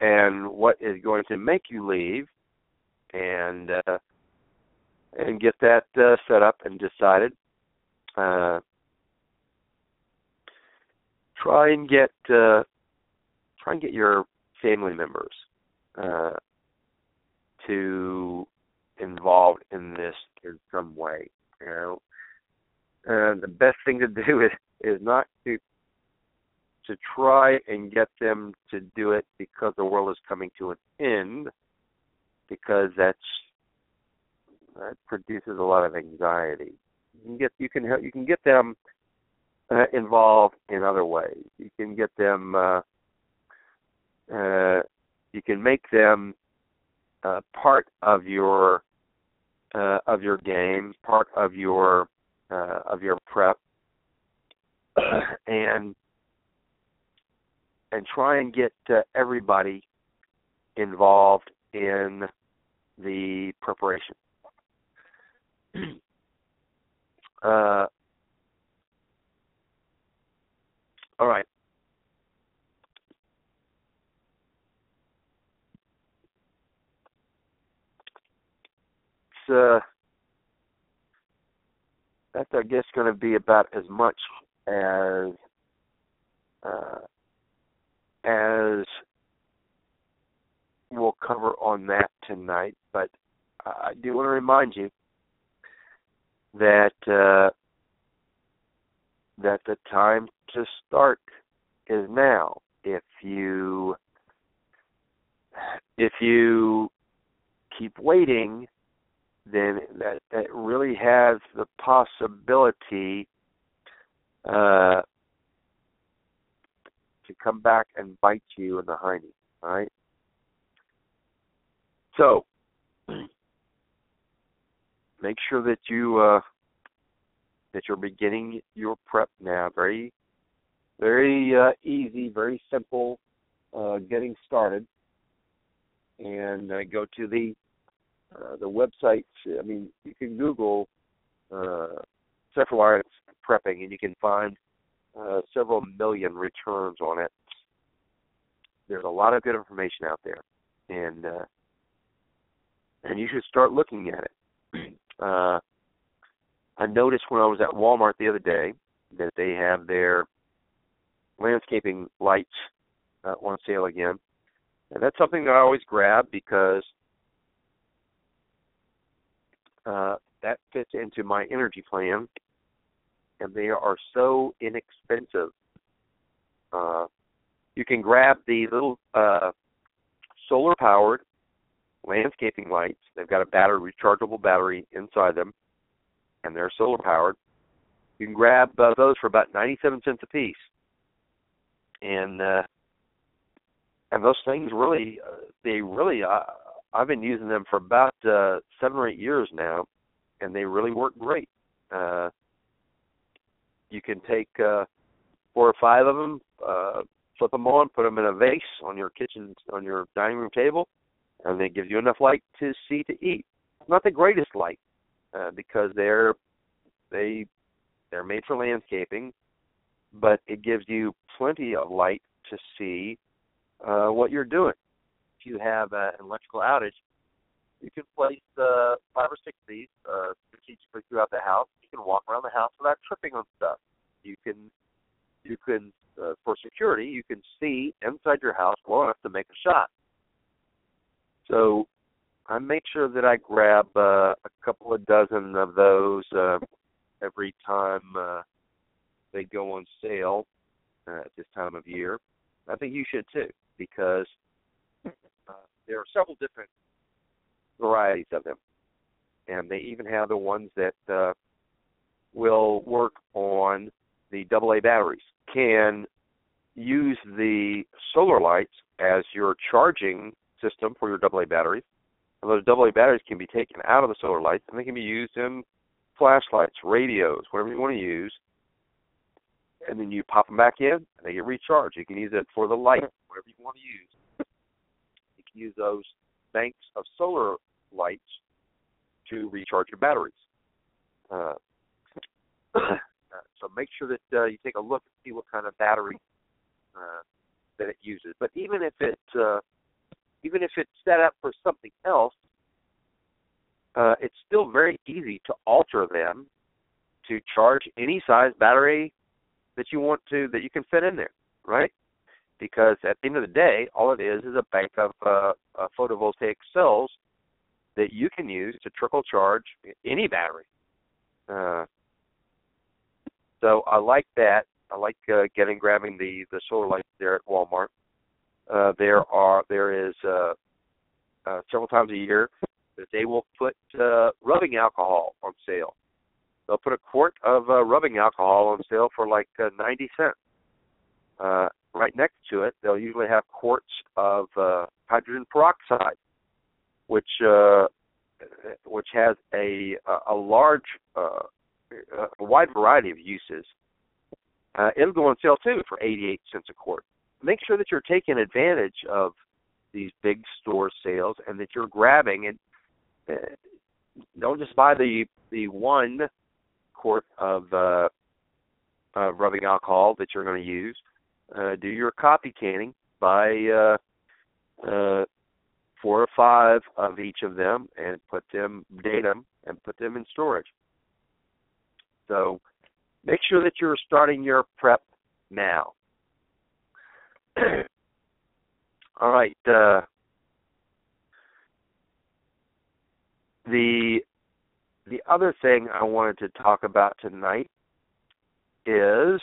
and what is going to make you leave and uh, and get that uh, set up and decided. Uh, try and get uh, try and get your family members uh, to involved in this in some way. You know, and the best thing to do is is not to to try and get them to do it because the world is coming to an end, because that's that produces a lot of anxiety. You can get you can help you can get them uh, involved in other ways. You can get them uh, uh, you can make them uh, part of your uh, of your game, part of your uh, of your prep, and and try and get uh, everybody involved in the preparation. uh, all right. uh, that's I guess going to be about as much as uh, as we'll cover on that tonight. But I do want to remind you that uh, that the time to start is now. If you if you keep waiting then that that really has the possibility uh, to come back and bite you in the hiney. All right. So make sure that you uh, that you're beginning your prep now. Very very uh, easy, very simple, uh, getting started. And uh, go to the uh, the website. I mean, you can Google uh, Arts prepping, and you can find uh, several million returns on it. There's a lot of good information out there, and uh, and you should start looking at it. Uh, I noticed when I was at Walmart the other day that they have their landscaping lights uh, on sale again, and that's something that I always grab because uh, that fits into my energy plan. And they are so inexpensive. Uh, you can grab the little uh, solar powered landscaping lights. They've got a battery, rechargeable battery inside them, and they're solar powered. You can grab uh, those for about 97 cents a piece. And uh, and those things really, uh, they really, uh, I've been using them for about uh, seven or eight years now, and they really work great. Uh, you can take uh, four or five of them, uh, flip them on, put them in a vase on your kitchen, on your dining room table, and they give you enough light to see to eat. Not the greatest light uh, because they're they they're made for landscaping, but it gives you plenty of light to see uh, what you're doing. If you have uh, an electrical outage, you can place uh, five or six of these uh, strategically throughout the house. You can walk around the house without tripping on stuff. You can, you can, uh, for security, you can see inside your house well enough to make a shot. So I make sure that I grab uh, a couple of dozen of those uh, every time uh, they go on sale uh, at this time of year. I think you should too, because uh, there are several different varieties of them, and they even have the ones that uh, will work on the AA batteries. Can use the solar lights as your charging system for your AA batteries. And those AA batteries can be taken out of the solar lights and they can be used in flashlights, radios, whatever you want to use. And then you pop them back in and they get recharged. You can use it for the light, whatever you want to use. You can use those banks of solar lights to recharge your batteries. Uh, so make sure that uh, you take a look and see what kind of battery uh, that it uses. But even if it uh, even if it's set up for something else, uh, it's still very easy to alter them to charge any size battery that you want to that you can fit in there, right? Because at the end of the day, all it is is a bank of uh, uh, photovoltaic cells that you can use to trickle charge any battery. Uh, so I like that. I like uh, getting grabbing the the solar lights there at Walmart. Uh, there are there is uh, uh, several times a year that they will put uh, rubbing alcohol on sale. They'll put a quart of uh, rubbing alcohol on sale for like uh, 90 cents. Uh, right next to it, they'll usually have quarts of uh, hydrogen peroxide, which uh, which has a a large uh, a wide variety of uses. Uh, it'll go on sale too for 88 cents a quart make sure that you're taking advantage of these big store sales and that you're grabbing and uh, don't just buy the the one quart of uh, uh, rubbing alcohol that you're going to use. Uh, do your copy canning. Buy uh, uh, four or five of each of them and put them, date them, and put them in storage. So make sure that you're starting your prep now. All right. Uh, the the other thing I wanted to talk about tonight is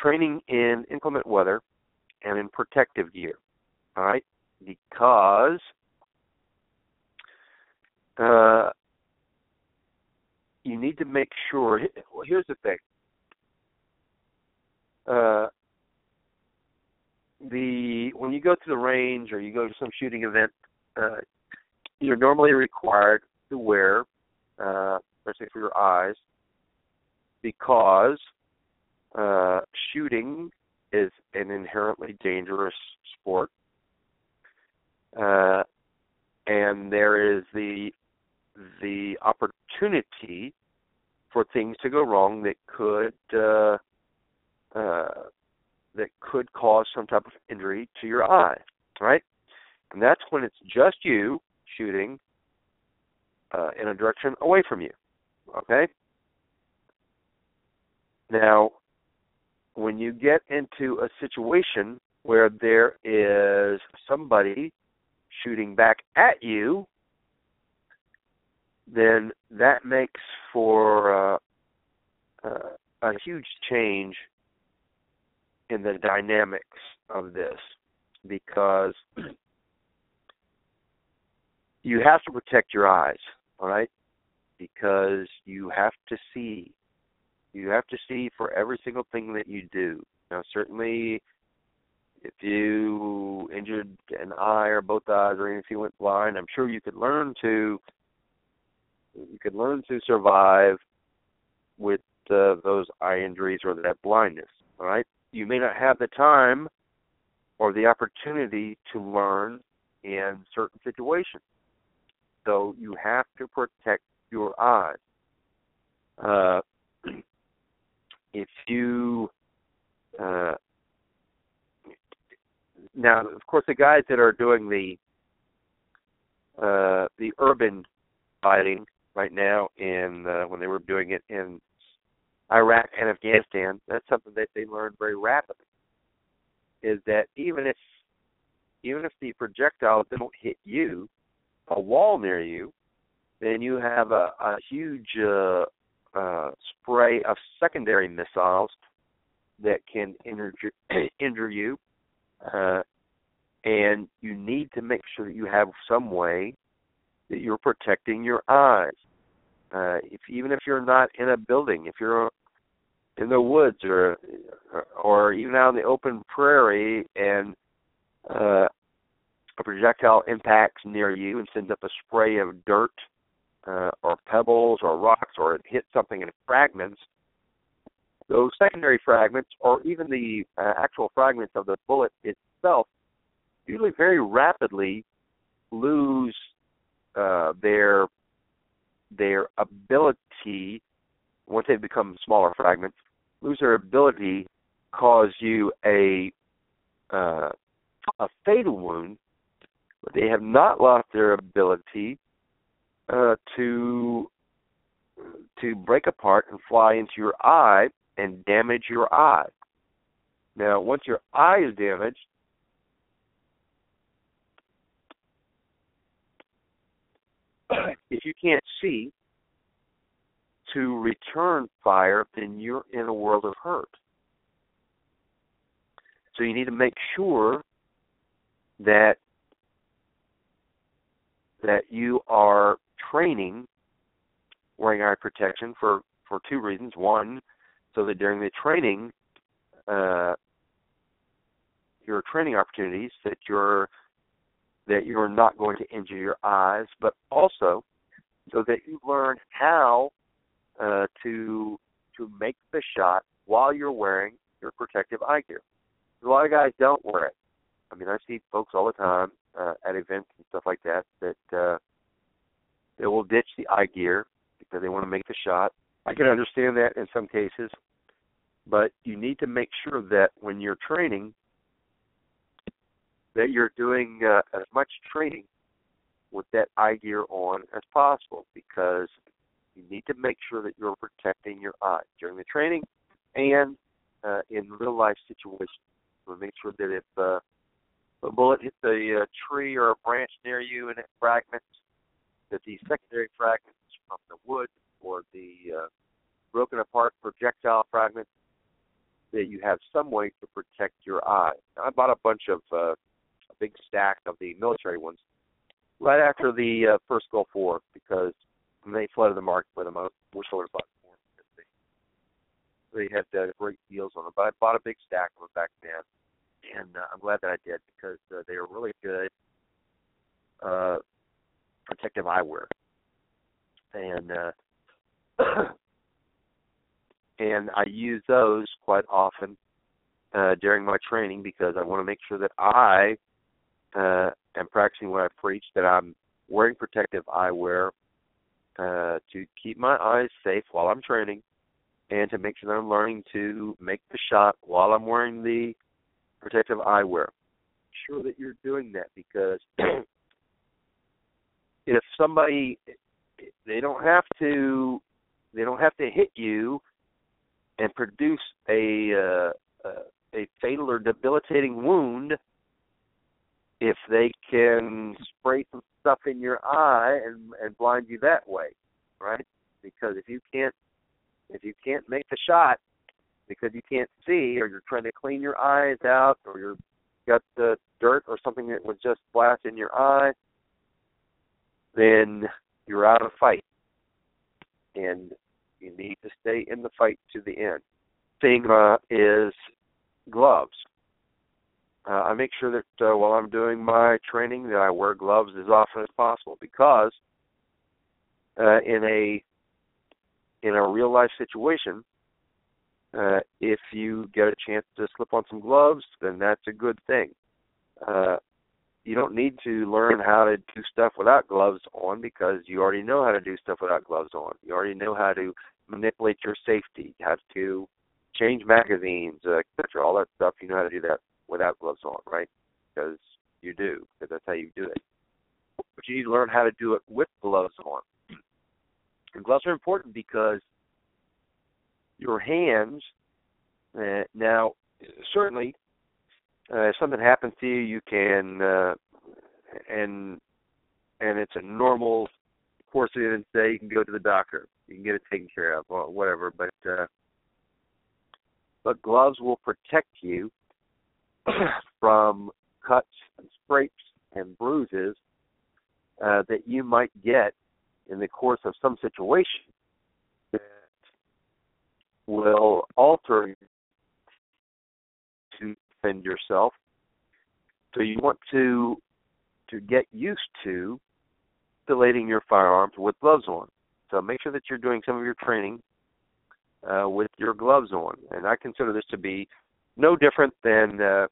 training in inclement weather and in protective gear. All right, because uh, you need to make sure. Here's the thing: uh, the when you go to the range or you go to some shooting event, uh, you're normally required to wear, uh, especially for your eyes, because uh, shooting is an inherently dangerous sport, uh, and there is the the opportunity for things to go wrong that could uh, uh, that could cause some type of injury to your eye, right? And that's when it's just you shooting uh, in a direction away from you, okay? Now, when you get into a situation where there is somebody shooting back at you, then that makes for uh, huge change in the dynamics of this because you have to protect your eyes, all right? Because you have to see. You have to see for every single thing that you do. Now, certainly, if you injured an eye or both eyes, or even if you went blind, I'm sure you could learn to you could learn to survive with uh, those eye injuries or that blindness. All right, you may not have the time or the opportunity to learn in certain situations. So you have to protect your eyes. Uh, if you uh, now, of course, the guys that are doing the uh, the urban fighting right now, in uh, when they were doing it in Iraq and Afghanistan, that's something that they learned very rapidly. Is that even if even if the projectiles don't hit you, a wall near you, then you have a, a huge uh, uh, spray of secondary missiles that can injure injure you, uh, and you need to make sure that you have some way that you're protecting your eyes. Uh, if even if you're not in a building, if you're in the woods or or even out in the open prairie and uh, a projectile impacts near you and sends up a spray of dirt uh, or pebbles or rocks or it hits something in fragments, those secondary fragments or even the uh, actual fragments of the bullet itself usually very rapidly lose uh, their their ability once they become smaller fragments lose their ability to cause you a uh, a fatal wound, but they have not lost their ability uh, to to break apart and fly into your eye and damage your eye. Now, once your eye is damaged, if you can't see to return fire, then you're in a world of hurt. So you need to make sure that that you are training wearing eye protection for for two reasons. One, so that during the training, uh, your training opportunities that you're that you're not going to injure your eyes, but also so that you learn how uh, to to make the shot while you're wearing your protective eye gear. A lot of guys don't wear it. I mean, I see folks all the time uh, at events and stuff like that that uh, they will ditch the eye gear because they want to make the shot. I can understand that in some cases, but you need to make sure that when you're training, that you're doing uh, as much training with that eye gear on as possible because you need to make sure that you're protecting your eye during the training and uh, in real life situations. So make sure that if uh, a bullet hits a uh, tree or a branch near you and it fragments, that the secondary fragments from the wood or the uh, broken apart projectile fragments, that you have some way to protect your eye. I bought a bunch of uh, a big stack of the military ones right after the uh, first Gulf War because they flooded the market with them. I wish I would have bought more because they, they had uh, great deals on them. But I bought a big stack of them back then and uh, I'm glad that I did because uh, they are really good uh, protective eyewear, and uh, and I use those quite often uh, during my training because I want to make sure that I uh, am practicing what I preach, that I'm wearing protective eyewear uh, to keep my eyes safe while I'm training, and to make sure that I'm learning to make the shot while I'm wearing the protective eyewear. Sure that you're doing that because if somebody they don't have to they don't have to hit you and produce a uh, a fatal or debilitating wound if they can spray some stuff in your eye and and blind you that way, right? Because if you can't if you can't make the shot because you can't see, or you're trying to clean your eyes out, or you're got the dirt or something that was just splashed in your eye, then you're out of fight, and you need to stay in the fight to the end. Thing uh, is gloves. Uh, I make sure that uh, while I'm doing my training that I wear gloves as often as possible because uh, in a in a real life situation, uh, if you get a chance to slip on some gloves, then that's a good thing. Uh, you don't need to learn how to do stuff without gloves on because you already know how to do stuff without gloves on. You already know how to manipulate your safety, how to change magazines, uh, etc. All that stuff you know how to do that without gloves on, right? Because you do, because that's how you do it. But you need to learn how to do it with gloves on. And gloves are important because your hands. Uh, now, certainly, uh, if something happens to you, you can, uh, and and it's a normal course of events. Say you can go to the doctor, you can get it taken care of, or whatever. But uh, but gloves will protect you from cuts and scrapes and bruises uh, that you might get in the course of some situation that will alter defend yourself. So you want to to get used to manipulating your firearms with gloves on. So make sure that you're doing some of your training uh, with your gloves on, and I consider this to be no different than uh,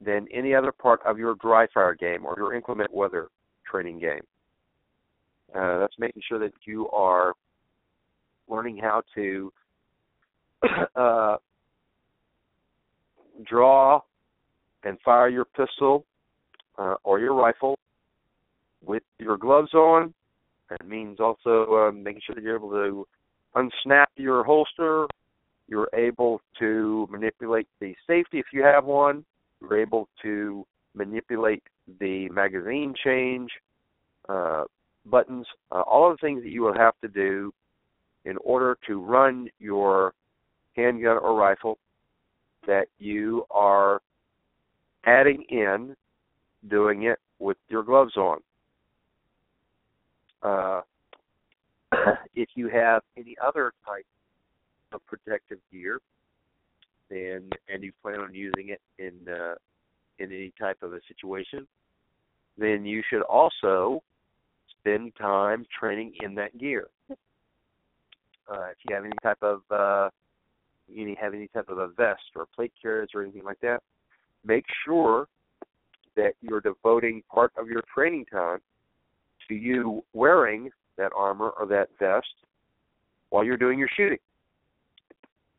than any other part of your dry fire game or your inclement weather training game. Uh, that's making sure that you are learning how to uh, draw and fire your pistol uh, or your rifle with your gloves on. That means also um, making sure that you're able to unsnap your holster. You're able to manipulate the safety if you have one. You're able to manipulate the magazine change uh, buttons, uh, all of the things that you will have to do in order to run your handgun or rifle that you are adding in doing it with your gloves on. Uh, if you have any other type of protective gear, then and you plan on using it in uh, in any type of a situation, then you should also spend time training in that gear. Uh, if you have any type of uh, you have any type of a vest or plate carriers or anything like that, make sure that you're devoting part of your training time to you wearing that armor or that vest while you're doing your shooting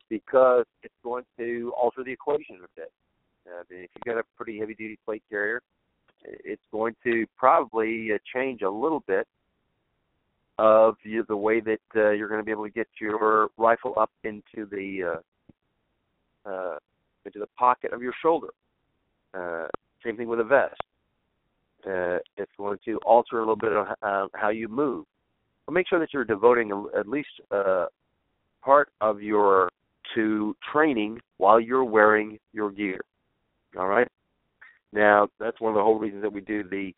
because it's going to alter the equation a bit. Uh, if you've got a pretty heavy duty plate carrier, it's going to probably uh, change a little bit of the, way that uh, you're going to be able to get your rifle up into the uh, uh, into the pocket of your shoulder. Uh, same thing with a vest. Uh, it's going to alter a little bit of uh, how you move. But make sure that you're devoting at least uh, part of your to training while you're wearing your gear. All right. Now that's one of the whole reasons that we do the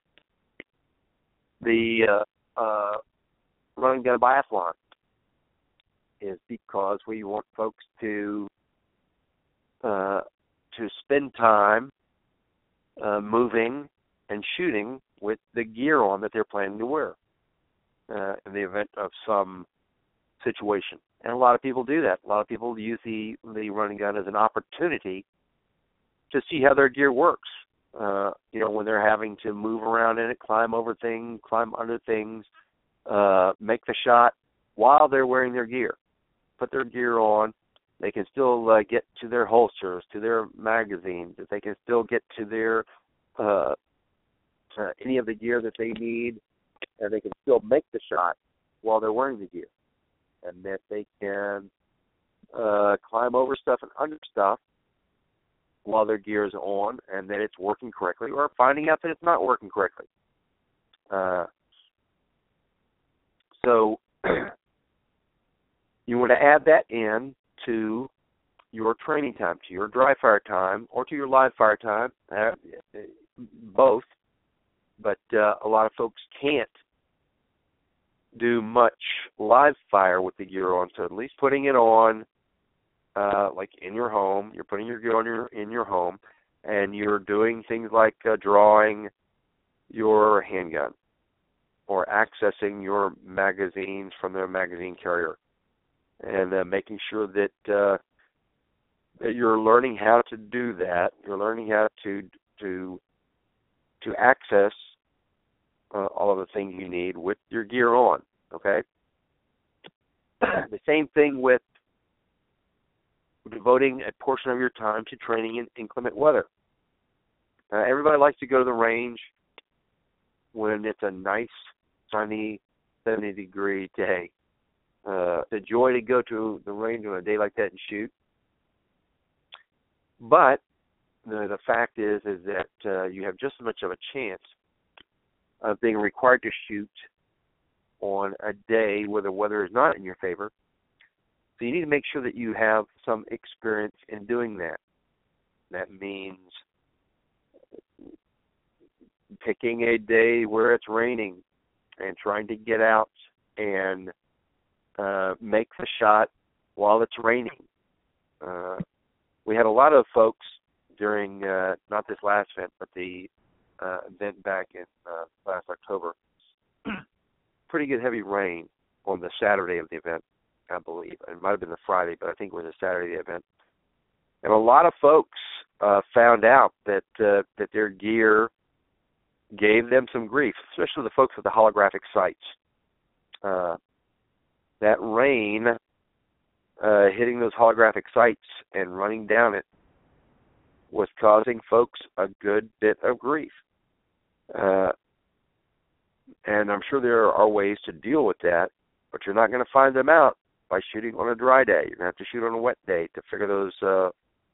the uh, uh, running gun biathlon is because we want folks to uh, to spend time uh, moving and shooting with the gear on that they're planning to wear uh, in the event of some situation. And a lot of people do that. A lot of people use the the running gun as an opportunity to see how their gear works. Uh, you know, when they're having to move around in it, climb over things, climb under things, uh, make the shot while they're wearing their gear. Put their gear on. They can still uh, get to their holsters, to their magazines. They can still get to their uh, uh, any of the gear that they need, and they can still make the shot while they're wearing the gear, and that they can uh, climb over stuff and under stuff while their gear is on, and that it's working correctly, or finding out that it's not working correctly. Uh, so you want to add that in to your training time, to your dry fire time, or to your live fire time, uh, both. But uh, a lot of folks can't do much live fire with the gear on, so at least putting it on, uh, like in your home, you're putting your gear on your in your home, and you're doing things like uh, drawing your handgun or accessing your magazines from their magazine carrier and uh, making sure that uh, that you're learning how to do that. You're learning how to to to access uh, all of the things you need with your gear on. Okay. the same thing with devoting a portion of your time to training in inclement weather. Uh, everybody likes to go to the range when it's a nice, sunny, 70 degree day. Uh, the joy to go to the range on a day like that and shoot. But the, the fact is, is that uh, you have just as much of a chance of being required to shoot on a day where the weather is not in your favor. So you need to make sure that you have some experience in doing that. That means picking a day where it's raining and trying to get out and uh, make the shot while it's raining. Uh, we had a lot of folks during uh, not this last event, but the uh, event back in uh, last October. Pretty good heavy rain on the Saturday of the event, I believe. It might have been the Friday, but I think it was the Saturday of the event. And a lot of folks uh, found out that uh, that their gear gave them some grief, especially the folks with the holographic sights. Uh, that rain uh, hitting those holographic sights and running down it was causing folks a good bit of grief. Uh, and I'm sure there are ways to deal with that, but you're not going to find them out by shooting on a dry day. You're going to have to shoot on a wet day to figure those, uh,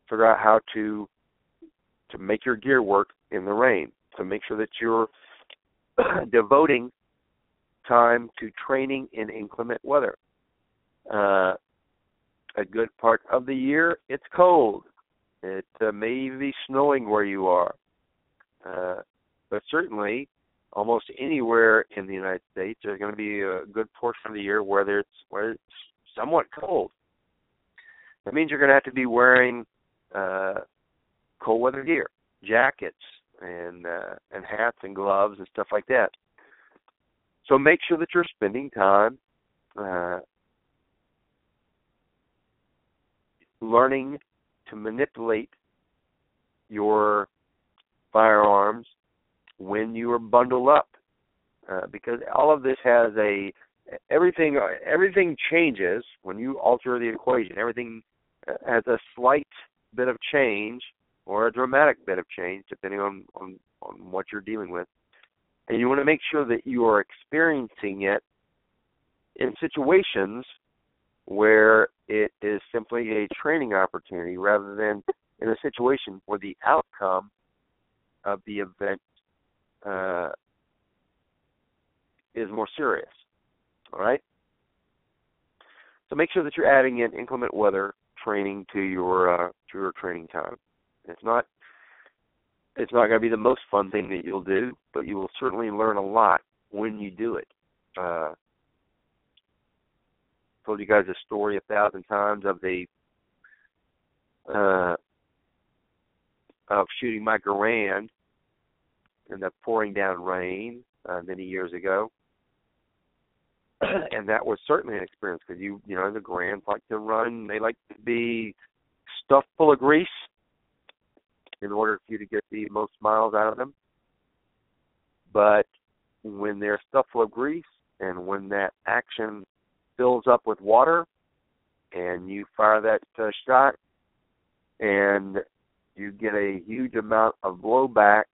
figure out how to to make your gear work in the rain. To make sure that you're devoting time to training in inclement weather. Uh, a good part of the year, it's cold. It uh, may be snowing where you are. Uh, but certainly, almost anywhere in the United States, there's going to be a good portion of the year where it's where it's somewhat cold. That means you're going to have to be wearing uh, cold weather gear, jackets, and uh, and hats and gloves and stuff like that. So make sure that you're spending time uh, learning to manipulate your firearms when you are bundled up, uh, because all of this has a everything everything changes when you alter the equation. Everything uh, has a slight bit of change or a dramatic bit of change depending on on, on what you're dealing with, and you want to make sure that you are experiencing it in situations where it is simply a training opportunity rather than in a situation where the outcome of the event uh, is more serious. All right. So make sure that you're adding in inclement weather training to your uh, to your training time. It's not it's not going to be the most fun thing that you'll do, but you will certainly learn a lot when you do it. Uh, told you guys a story a thousand times of the uh, of shooting my Garand in the pouring down rain uh, many years ago, and that was certainly an experience because you you know the Garands like to run, they like to be stuffed full of grease in order for you to get the most miles out of them. But when they're stuffed full of grease and when that action fills up with water and you fire that uh, shot and you get a huge amount of blowback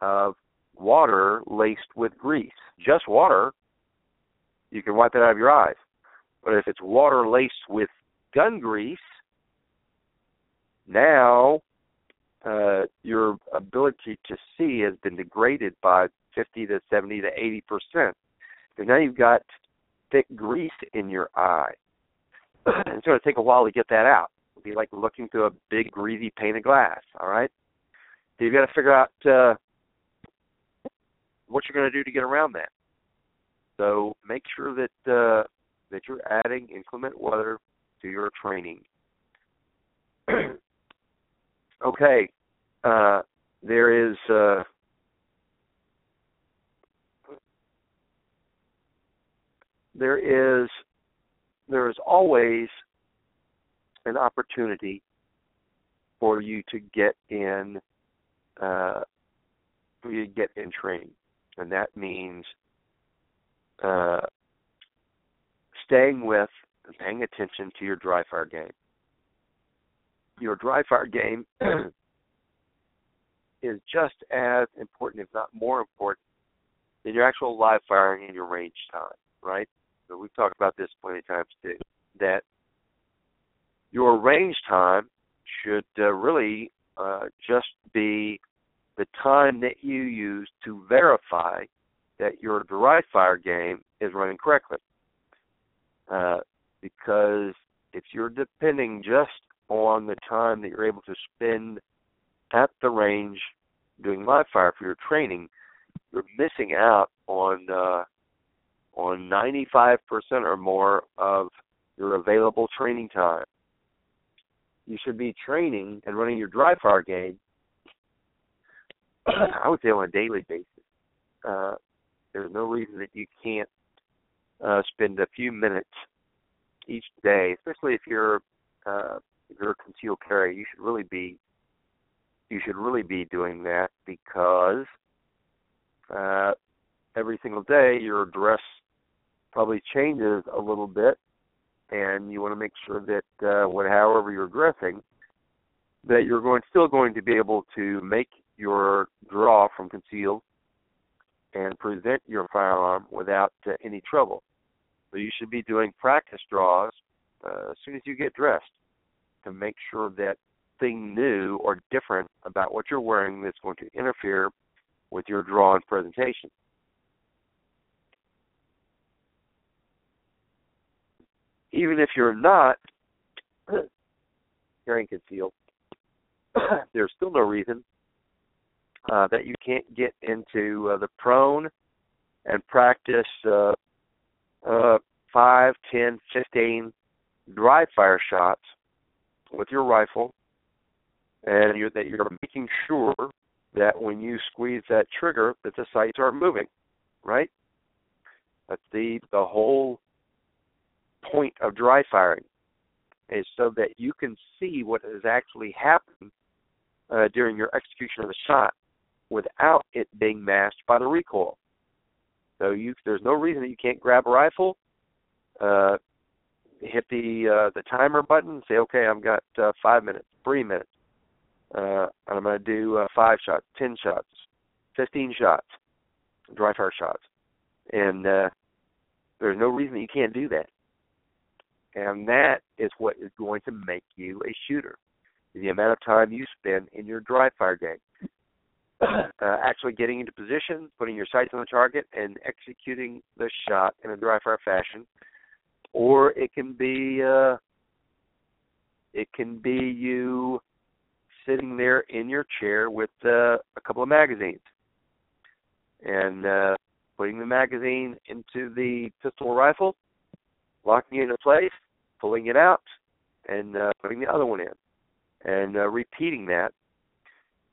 of water laced with grease. Just water, you can wipe it out of your eyes. But if it's water laced with gun grease, now uh, your ability to see has been degraded by 50 to 70 to 80 percent. Because now you've got thick grease in your eye. it's going to take a while to get that out. It'll be like looking through a big greasy pane of glass. All right, so you've got to figure out uh, what you're going to do to get around that. So make sure that uh, that you're adding inclement weather to your training. okay, uh, there is. Uh, there is there is always an opportunity for you to get in uh, for you to get in training, and that means uh, staying with and paying attention to your dry fire game. Your dry fire game is just as important, if not more important, than your actual live firing and your range time, right? So we've talked about this plenty of times too. That your range time should uh, really uh, just be the time that you use to verify that your dry fire game is running correctly. Uh, because if you're depending just on the time that you're able to spend at the range doing live fire for your training, you're missing out on uh, on 95% or more of your available training time. You should be training and running your dry fire game. I would say on a daily basis. Uh, there's no reason that you can't uh, spend a few minutes each day, especially if you're uh, if you're a concealed carry. You should really be you should really be doing that because uh, every single day your dress probably changes a little bit, and you want to make sure that uh, what, however you're dressing, that you're going still going to be able to make your draw from concealed and present your firearm without uh, any trouble. So you should be doing practice draws uh, as soon as you get dressed to make sure that thing new or different about what you're wearing that's going to interfere with your draw and presentation. Even if you're not carrying concealed, there's still no reason uh, that you can't get into uh, the prone and practice uh, uh, 5, 10, 15 dry fire shots with your rifle, and you're, that you're making sure that when you squeeze that trigger, that the sights aren't moving, right? That's the the whole point of dry firing, is so that you can see what is actually happening uh, during your execution of the shot without it being masked by the recoil. So you, there's no reason that you can't grab a rifle, uh, hit the uh, the timer button, say, okay, I've got uh, five minutes, three minutes. Uh, I'm going to do uh, five shots, ten shots, fifteen shots, dry fire shots, and uh, there's no reason that you can't do that. And that is what is going to make you a shooter. The amount of time you spend in your dry fire game. uh, actually getting into position, putting your sights on the target, and executing the shot in a dry fire fashion, or it can be uh, it can be you sitting there in your chair with uh, a couple of magazines and uh, putting the magazine into the pistol rifle, locking it into place, pulling it out, and uh, putting the other one in, and uh, repeating that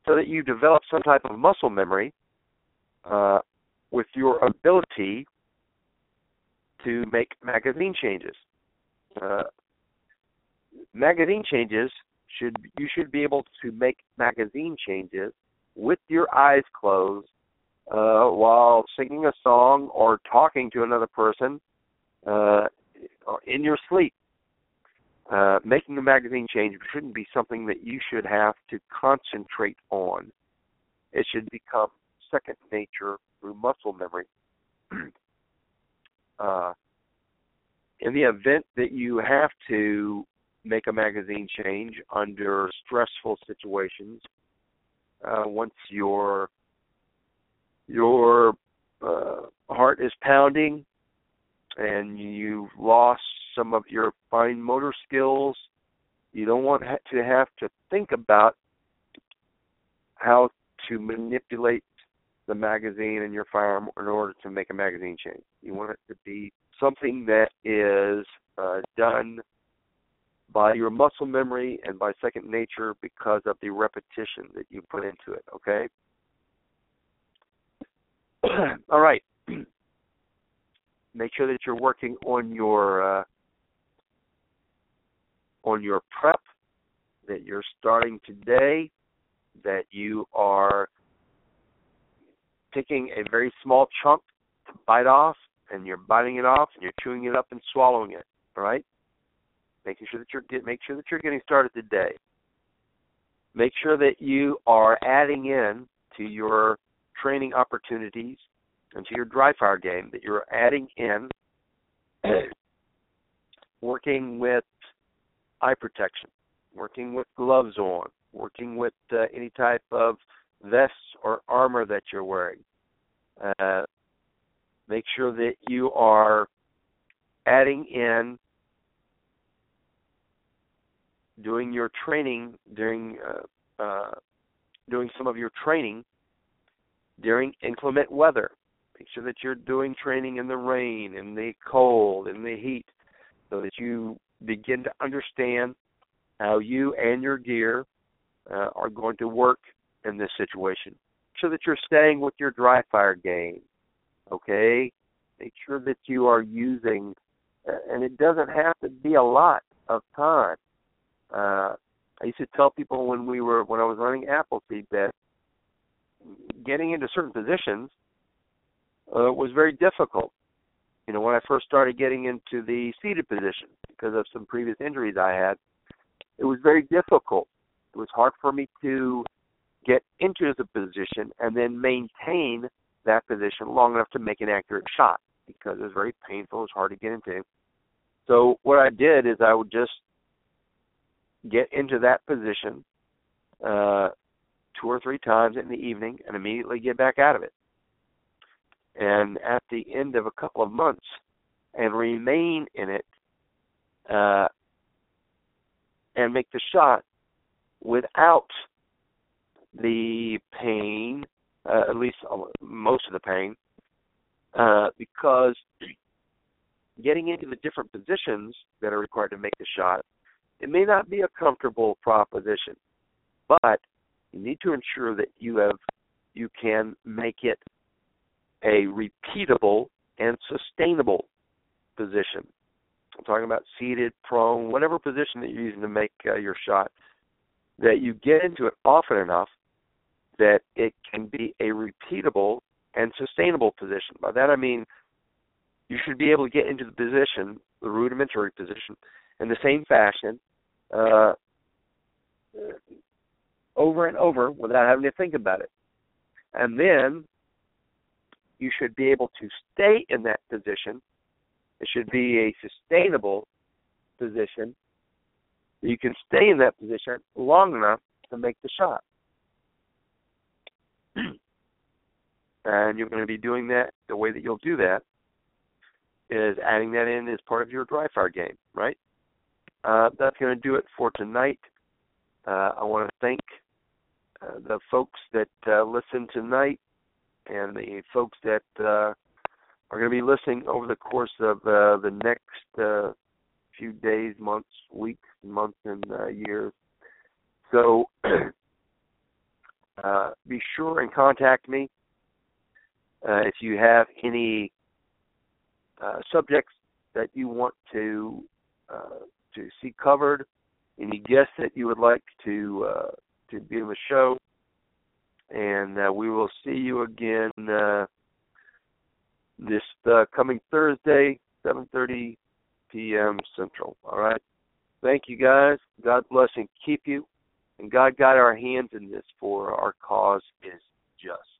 so that you develop some type of muscle memory uh, with your ability to make magazine changes. Uh, magazine changes should you should be able to make magazine changes with your eyes closed uh, while singing a song or talking to another person uh, in your sleep. Uh, making a magazine change shouldn't be something that you should have to concentrate on. It should become second nature through muscle memory. uh, in the event that you have to make a magazine change under stressful situations, uh, once your your uh, heart is pounding and you've lost some of your fine motor skills You don't want to have to think about how to manipulate the magazine in your firearm in order to make a magazine change. You want it to be something that is uh, done by your muscle memory and by second nature because of the repetition that you put into it, okay? All right. Make sure that you're working on your uh, on your prep that you're starting today that you are taking a very small chunk to bite off and you're biting it off and you're chewing it up and swallowing it all right making sure that you're get make sure that you're getting started today make sure that you are adding in to your training opportunities and to your dry fire game that you're adding in working with eye protection working with gloves on working with uh, any type of vests or armor that you're wearing. Uh, make sure that you are adding in doing your training during uh, uh, doing some of your training during inclement weather. Make sure that you're doing training in the rain, in the cold, in the heat, so that you begin to understand how you and your gear uh, are going to work in this situation. So that you're staying with your dry fire game. Okay? Make sure that you are using, uh, and it doesn't have to be a lot of time. Uh, I used to tell people when we were when I was running Appleseed that getting into certain positions uh, was very difficult. You know, when I first started getting into the seated position because of some previous injuries I had, it was very difficult it was hard for me to get into the position and then maintain that position long enough to make an accurate shot because it was very painful. It was hard to get into. So what I did is I would just get into that position uh, two or three times in the evening and immediately get back out of it. And at the end of a couple of months, and remain in it uh, and make the shot without the pain, uh, at least most of the pain, uh, because getting into the different positions that are required to make the shot, it may not be a comfortable proposition, but you need to ensure that you have you can make it a repeatable and sustainable position. I'm talking about seated, prone, whatever position that you're using to make uh, your shot that you get into it often enough that it can be a repeatable and sustainable position. By that I mean you should be able to get into the position, the rudimentary position, in the same fashion uh, over and over without having to think about it. And then you should be able to stay in that position. It should be a sustainable position you can stay in that position long enough to make the shot. and you're going to be doing that the way that you'll do that is adding that in as part of your dry fire game, right? Uh, that's going to do it for tonight. Uh, I want to thank uh, the folks that uh, listen tonight and the folks that uh, are going to be listening over the course of uh, the next uh, few days, months, weeks, months, and years. So be sure and contact me if you have any subjects that you want to to see covered, any guests that you would like to uh, to be on the show, and uh, we will see you again uh, this uh, coming Thursday, 7:30 p.m. Central. All right. Thank you, guys. God bless and keep you. And God guide our hands in this, for our cause is just.